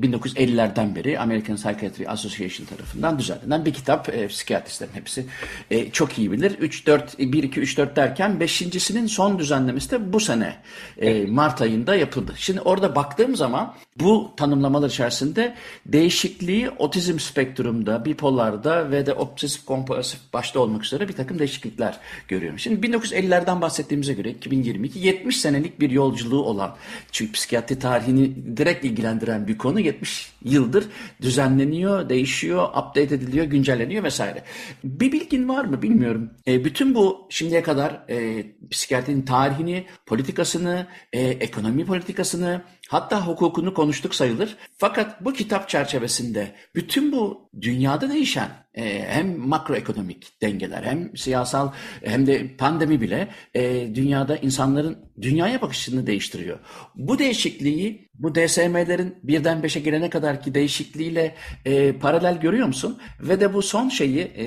1950'lerden beri American Psychiatry Association tarafından düzenlenen bir kitap. E, psikiyatristlerin hepsi e, çok iyi bilir. 3 4 1 2 3 4 derken beşincisinin son düzenlemesi de bu sene e, Mart ayında yapıldı. Şimdi orada baktığım zaman bu tanımlamalar içerisinde değişikliği otizm spektrumda, bipolarda ve de obsesif kompulsif başta olmak üzere bir takım değişiklikler görüyorum. Şimdi 1950'lerden bahsettiğimize göre 2022 70 senelik bir yolculuğu olan çünkü psikiyatri tarihini direkt ilgilendiren bir konu 70 yıldır düzenleniyor, değişiyor, update ediliyor, güncelleniyor vesaire. Bir bilgin var mı bilmiyorum. E, bütün bu şimdiye kadar e, psikiyatrinin tarihini, politikasını, e, ekonomi politikasını, hatta hukukunu konuştuk sayılır. Fakat bu kitap çerçevesinde bütün bu dünyada değişen e, hem makroekonomik dengeler hem siyasal hem de pandemi bile e, dünyada insanların dünyaya bakışını değiştiriyor. Bu değişikliği bu DSM'lerin birden beşe gelene kadar ki değişikliğiyle e, paralel görüyor musun? Ve de bu son şeyi e,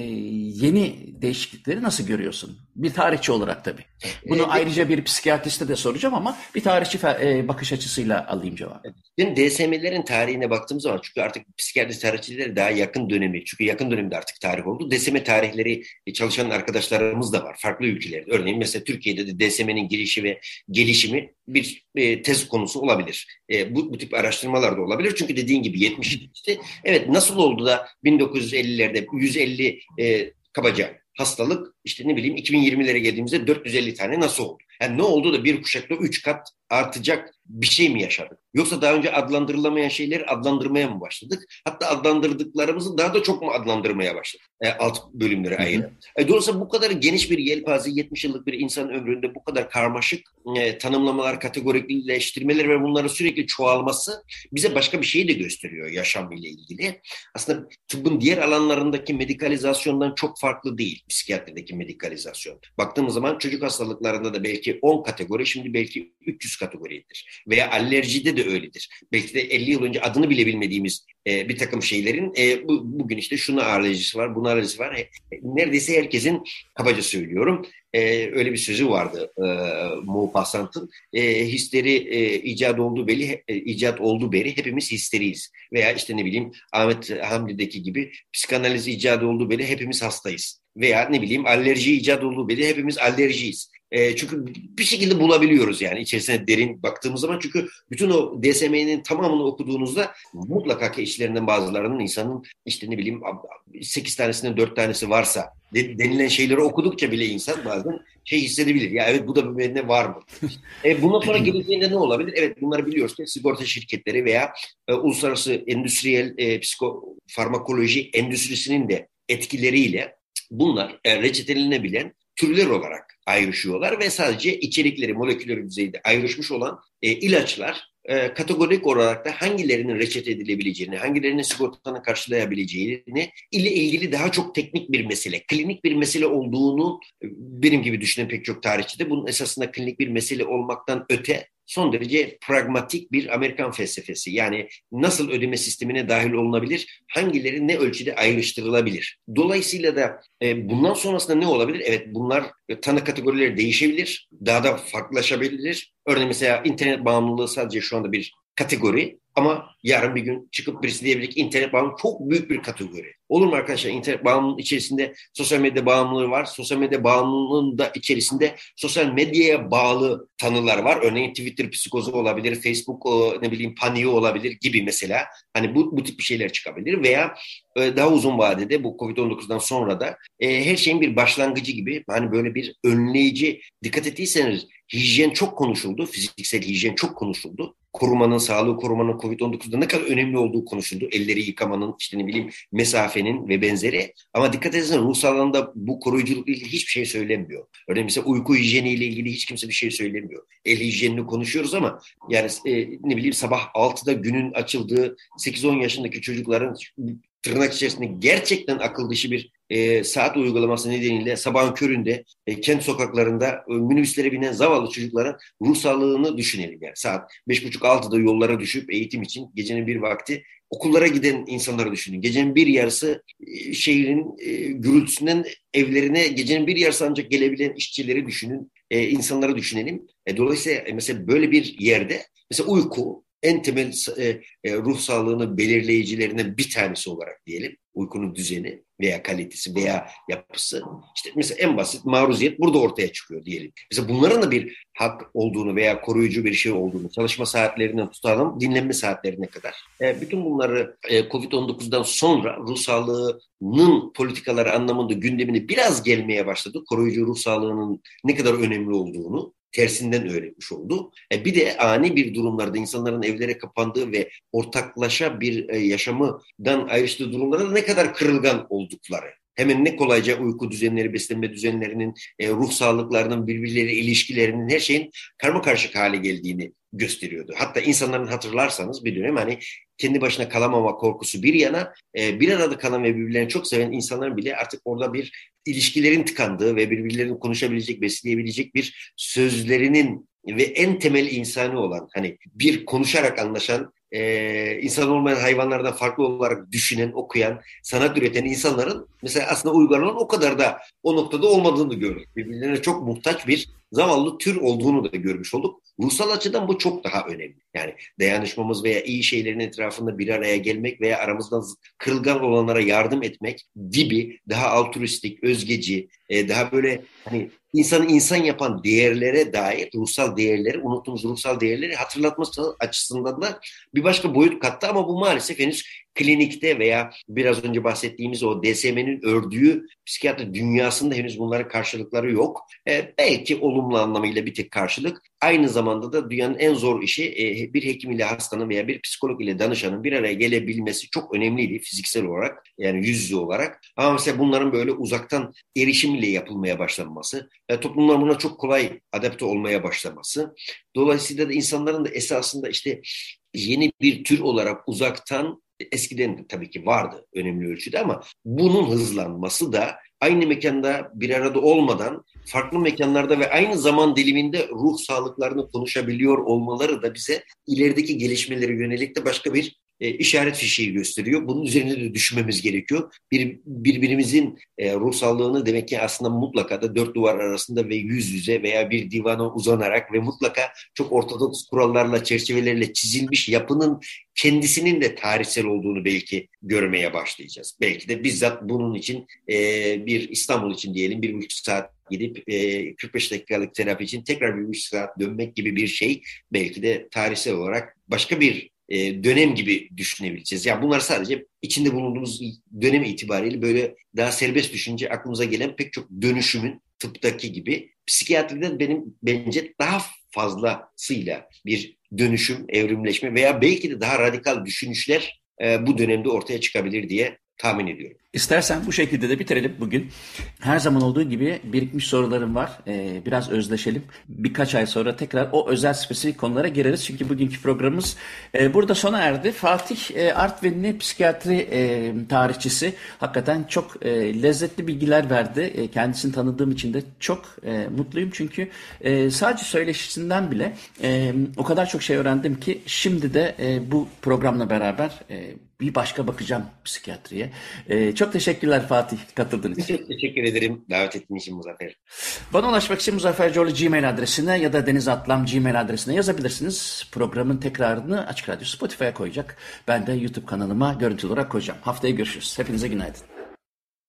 yeni değişiklikleri nasıl görüyorsun? Bir tarihçi olarak tabii. Bunu evet. ayrıca bir psikiyatriste de soracağım ama bir tarihçi e, bakış açısıyla alayım cevabı. Benim DSM'lerin tarihine baktığım zaman çünkü artık psikiyatri tarihçileri daha yakın dönemi çünkü yakın dönemde artık tarih oldu. DSM tarihleri çalışan arkadaşlarımız da var farklı ülkelerde. Örneğin mesela Türkiye'de de DSM'nin girişi ve gelişimi bir e, tez konusu olabilir. E, bu, bu tip araştırmalar da olabilir. Çünkü dediğin gibi 70 işte evet nasıl oldu da 1950'lerde 150 e, kabaca hastalık işte ne bileyim 2020'lere geldiğimizde 450 tane nasıl oldu? Yani ne oldu da bir kuşakta 3 kat artacak bir şey mi yaşadık? Yoksa daha önce adlandırılamayan şeyleri adlandırmaya mı başladık? Hatta adlandırdıklarımızı daha da çok mu adlandırmaya başladık? E, alt bölümlere ayrı. E, dolayısıyla bu kadar geniş bir yelpaze 70 yıllık bir insan ömründe bu kadar karmaşık e, tanımlamalar, kategorikleştirmeler ve bunların sürekli çoğalması bize başka bir şeyi de gösteriyor yaşam ile ilgili. Aslında tıbbın diğer alanlarındaki medikalizasyondan çok farklı değil psikiyatrideki medikalizasyon. Baktığımız zaman çocuk hastalıklarında da belki 10 kategori şimdi belki 300 kategoridir. Veya alerjide de öyledir. Belki de 50 yıl önce adını bile bilmediğimiz e, bir takım şeylerin e, bu, bugün işte şuna alerjisi var, buna alerjisi var. E, neredeyse herkesin kabaca söylüyorum e, öyle bir sözü vardı e, Maupassant'ın. E, histeri e, icat olduğu belli, e, icat olduğu beri hepimiz histeriyiz. Veya işte ne bileyim Ahmet Hamdi'deki gibi psikanaliz icat olduğu beri hepimiz hastayız. Veya ne bileyim alerji icat olduğu beri hepimiz alerjiyiz. E, çünkü bir şekilde bulabiliyoruz yani içerisine derin baktığımız zaman. Çünkü bütün o DSM'nin tamamını okuduğunuzda mutlaka ki içlerinden bazılarının insanın işte ne bileyim 8 tanesinin 4 tanesi varsa denilen şeyleri okudukça bile insan bazen şey hissedebilir. Ya evet bu da bende var mı? (laughs) e, bundan sonra (clears throat) geleceğinde ne olabilir? Evet bunları biliyoruz ki sigorta şirketleri veya e, uluslararası endüstriyel e, psikofarmakoloji endüstrisinin de etkileriyle bunlar e, reçetelenebilen türler olarak ayrışıyorlar ve sadece içerikleri moleküler düzeyde ayrışmış olan e, ilaçlar e, kategorik olarak da hangilerinin reçete edilebileceğini, hangilerinin sigortanın karşılayabileceğini ile ilgili daha çok teknik bir mesele, klinik bir mesele olduğunu benim gibi düşünen pek çok tarihçi de bunun esasında klinik bir mesele olmaktan öte son derece pragmatik bir Amerikan felsefesi. Yani nasıl ödeme sistemine dahil olunabilir, hangileri ne ölçüde ayrıştırılabilir. Dolayısıyla da e, bundan sonrasında ne olabilir? Evet bunlar e, tanı kategorileri değişebilir, daha da farklılaşabilir. Örneğin mesela internet bağımlılığı sadece şu anda bir kategori ama yarın bir gün çıkıp birisi diyebilir ki internet bağımlılığı çok büyük bir kategori. Olur mu arkadaşlar? İnternet bağımlılığının içerisinde sosyal medya bağımlılığı var. Sosyal medya bağımlılığının da içerisinde sosyal medyaya bağlı tanılar var. Örneğin Twitter psikozu olabilir, Facebook ne bileyim paniği olabilir gibi mesela. Hani bu, bu tip bir şeyler çıkabilir veya e, daha uzun vadede bu Covid-19'dan sonra da e, her şeyin bir başlangıcı gibi hani böyle bir önleyici dikkat ettiyseniz hijyen çok konuşuldu. Fiziksel hijyen çok konuşuldu. Korumanın, sağlığı korumanın Covid-19'da ne kadar önemli olduğu konuşuldu. Elleri yıkamanın, işte ne bileyim mesafenin ve benzeri. Ama dikkat ederseniz ruhsal alanda bu koruyuculukla ilgili hiçbir şey söylenmiyor. Örneğin mesela uyku hijyeniyle ilgili hiç kimse bir şey söylemiyor. El hijyenini konuşuyoruz ama yani e, ne bileyim sabah 6'da günün açıldığı 8-10 yaşındaki çocukların tırnak içerisinde gerçekten akıl dışı bir e, saat uygulaması nedeniyle sabahın köründe e, kent sokaklarında e, minibüslere binen zavallı çocukların ruh sağlığını düşünelim. Yani saat 5.30-6'da yollara düşüp eğitim için gecenin bir vakti okullara giden insanları düşünün. Gecenin bir yarısı e, şehrin e, gürültüsünden evlerine gecenin bir yarısı ancak gelebilen işçileri düşünün, e, insanları düşünelim. E, dolayısıyla e, mesela böyle bir yerde mesela uyku en temel e, e, ruh sağlığını belirleyicilerinden bir tanesi olarak diyelim. Uykunun düzeni veya kalitesi veya yapısı. İşte mesela en basit maruziyet burada ortaya çıkıyor diyelim. Mesela bunların da bir hak olduğunu veya koruyucu bir şey olduğunu çalışma saatlerinden tutalım dinlenme saatlerine kadar. E, bütün bunları e, Covid-19'dan sonra ruh sağlığının politikaları anlamında gündemine biraz gelmeye başladı. Koruyucu ruh sağlığının ne kadar önemli olduğunu tersinden öğretmiş oldu. E bir de ani bir durumlarda insanların evlere kapandığı ve ortaklaşa bir e, yaşamından ayrıştığı durumlarda ne kadar kırılgan oldukları hemen ne kolayca uyku düzenleri, beslenme düzenlerinin, e, ruh sağlıklarının, birbirleri ilişkilerinin her şeyin karma karışık hale geldiğini gösteriyordu. Hatta insanların hatırlarsanız bir dönem hani kendi başına kalamama korkusu bir yana e, bir arada kalan ve birbirlerini çok seven insanların bile artık orada bir ilişkilerin tıkandığı ve birbirlerinin konuşabilecek, besleyebilecek bir sözlerinin ve en temel insani olan hani bir konuşarak anlaşan e, insan olmayan hayvanlardan farklı olarak düşünen, okuyan, sanat üreten insanların mesela aslında uygarlığın o kadar da o noktada olmadığını gördük. Birbirlerine çok muhtaç bir zavallı tür olduğunu da görmüş olduk. Ruhsal açıdan bu çok daha önemli. Yani dayanışmamız veya iyi şeylerin etrafında bir araya gelmek veya aramızdan kırılgan olanlara yardım etmek gibi daha altruistik, özgeci, e, daha böyle hani insanı insan yapan değerlere dair ruhsal değerleri, unuttuğumuz ruhsal değerleri hatırlatması açısından da bir başka boyut kattı. Ama bu maalesef henüz klinikte veya biraz önce bahsettiğimiz o DSM'nin ördüğü psikiyatri dünyasında henüz bunların karşılıkları yok. E, belki olumlu anlamıyla bir tek karşılık. Aynı zamanda da dünyanın en zor işi e, bir hekim ile hastanın veya bir psikolog ile danışanın bir araya gelebilmesi çok önemliydi fiziksel olarak yani yüz yüze olarak. Ama mesela bunların böyle uzaktan erişimle yapılmaya başlanması, e, toplumlar buna çok kolay adapte olmaya başlaması. Dolayısıyla da insanların da esasında işte yeni bir tür olarak uzaktan eskiden de tabii ki vardı önemli ölçüde ama bunun hızlanması da aynı mekanda bir arada olmadan farklı mekanlarda ve aynı zaman diliminde ruh sağlıklarını konuşabiliyor olmaları da bize ilerideki gelişmeleri yönelik de başka bir e, işaret fişeği gösteriyor. Bunun üzerine de düşünmemiz gerekiyor. Bir, birbirimizin e, ruh sağlığını demek ki aslında mutlaka da dört duvar arasında ve yüz yüze veya bir divana uzanarak ve mutlaka çok ortodoks kurallarla, çerçevelerle çizilmiş yapının kendisinin de tarihsel olduğunu belki görmeye başlayacağız. Belki de bizzat bunun için e, bir İstanbul için diyelim bir buçuk saat gidip e, 45 dakikalık terapi için tekrar bir buçuk saat dönmek gibi bir şey belki de tarihsel olarak başka bir e, dönem gibi düşünebileceğiz. Yani bunlar sadece içinde bulunduğumuz dönem itibariyle böyle daha serbest düşünce aklımıza gelen pek çok dönüşümün tıptaki gibi psikiyatride benim bence daha fazlasıyla bir dönüşüm, evrimleşme veya belki de daha radikal düşünüşler e, bu dönemde ortaya çıkabilir diye tahmin ediyorum. İstersen bu şekilde de bitirelim bugün. Her zaman olduğu gibi birikmiş sorularım var. Ee, biraz özleşelim. Birkaç ay sonra tekrar o özel spesifik konulara gireriz. Çünkü bugünkü programımız e, burada sona erdi. Fatih e, Artvinli psikiyatri e, tarihçisi hakikaten çok e, lezzetli bilgiler verdi. E, kendisini tanıdığım için de çok e, mutluyum. Çünkü e, sadece söyleşisinden bile e, o kadar çok şey öğrendim ki şimdi de e, bu programla beraber e, bir başka bakacağım psikiyatriye. Ee, çok teşekkürler Fatih katıldığın için. Çok teşekkür ederim davet ettiğin için Muzaffer. Bana ulaşmak için Muzaffer Coğlu Gmail adresine ya da Deniz Atlam Gmail adresine yazabilirsiniz. Programın tekrarını Açık Radyo Spotify'a koyacak. Ben de YouTube kanalıma görüntülü olarak koyacağım. Haftaya görüşürüz. Hepinize günaydın.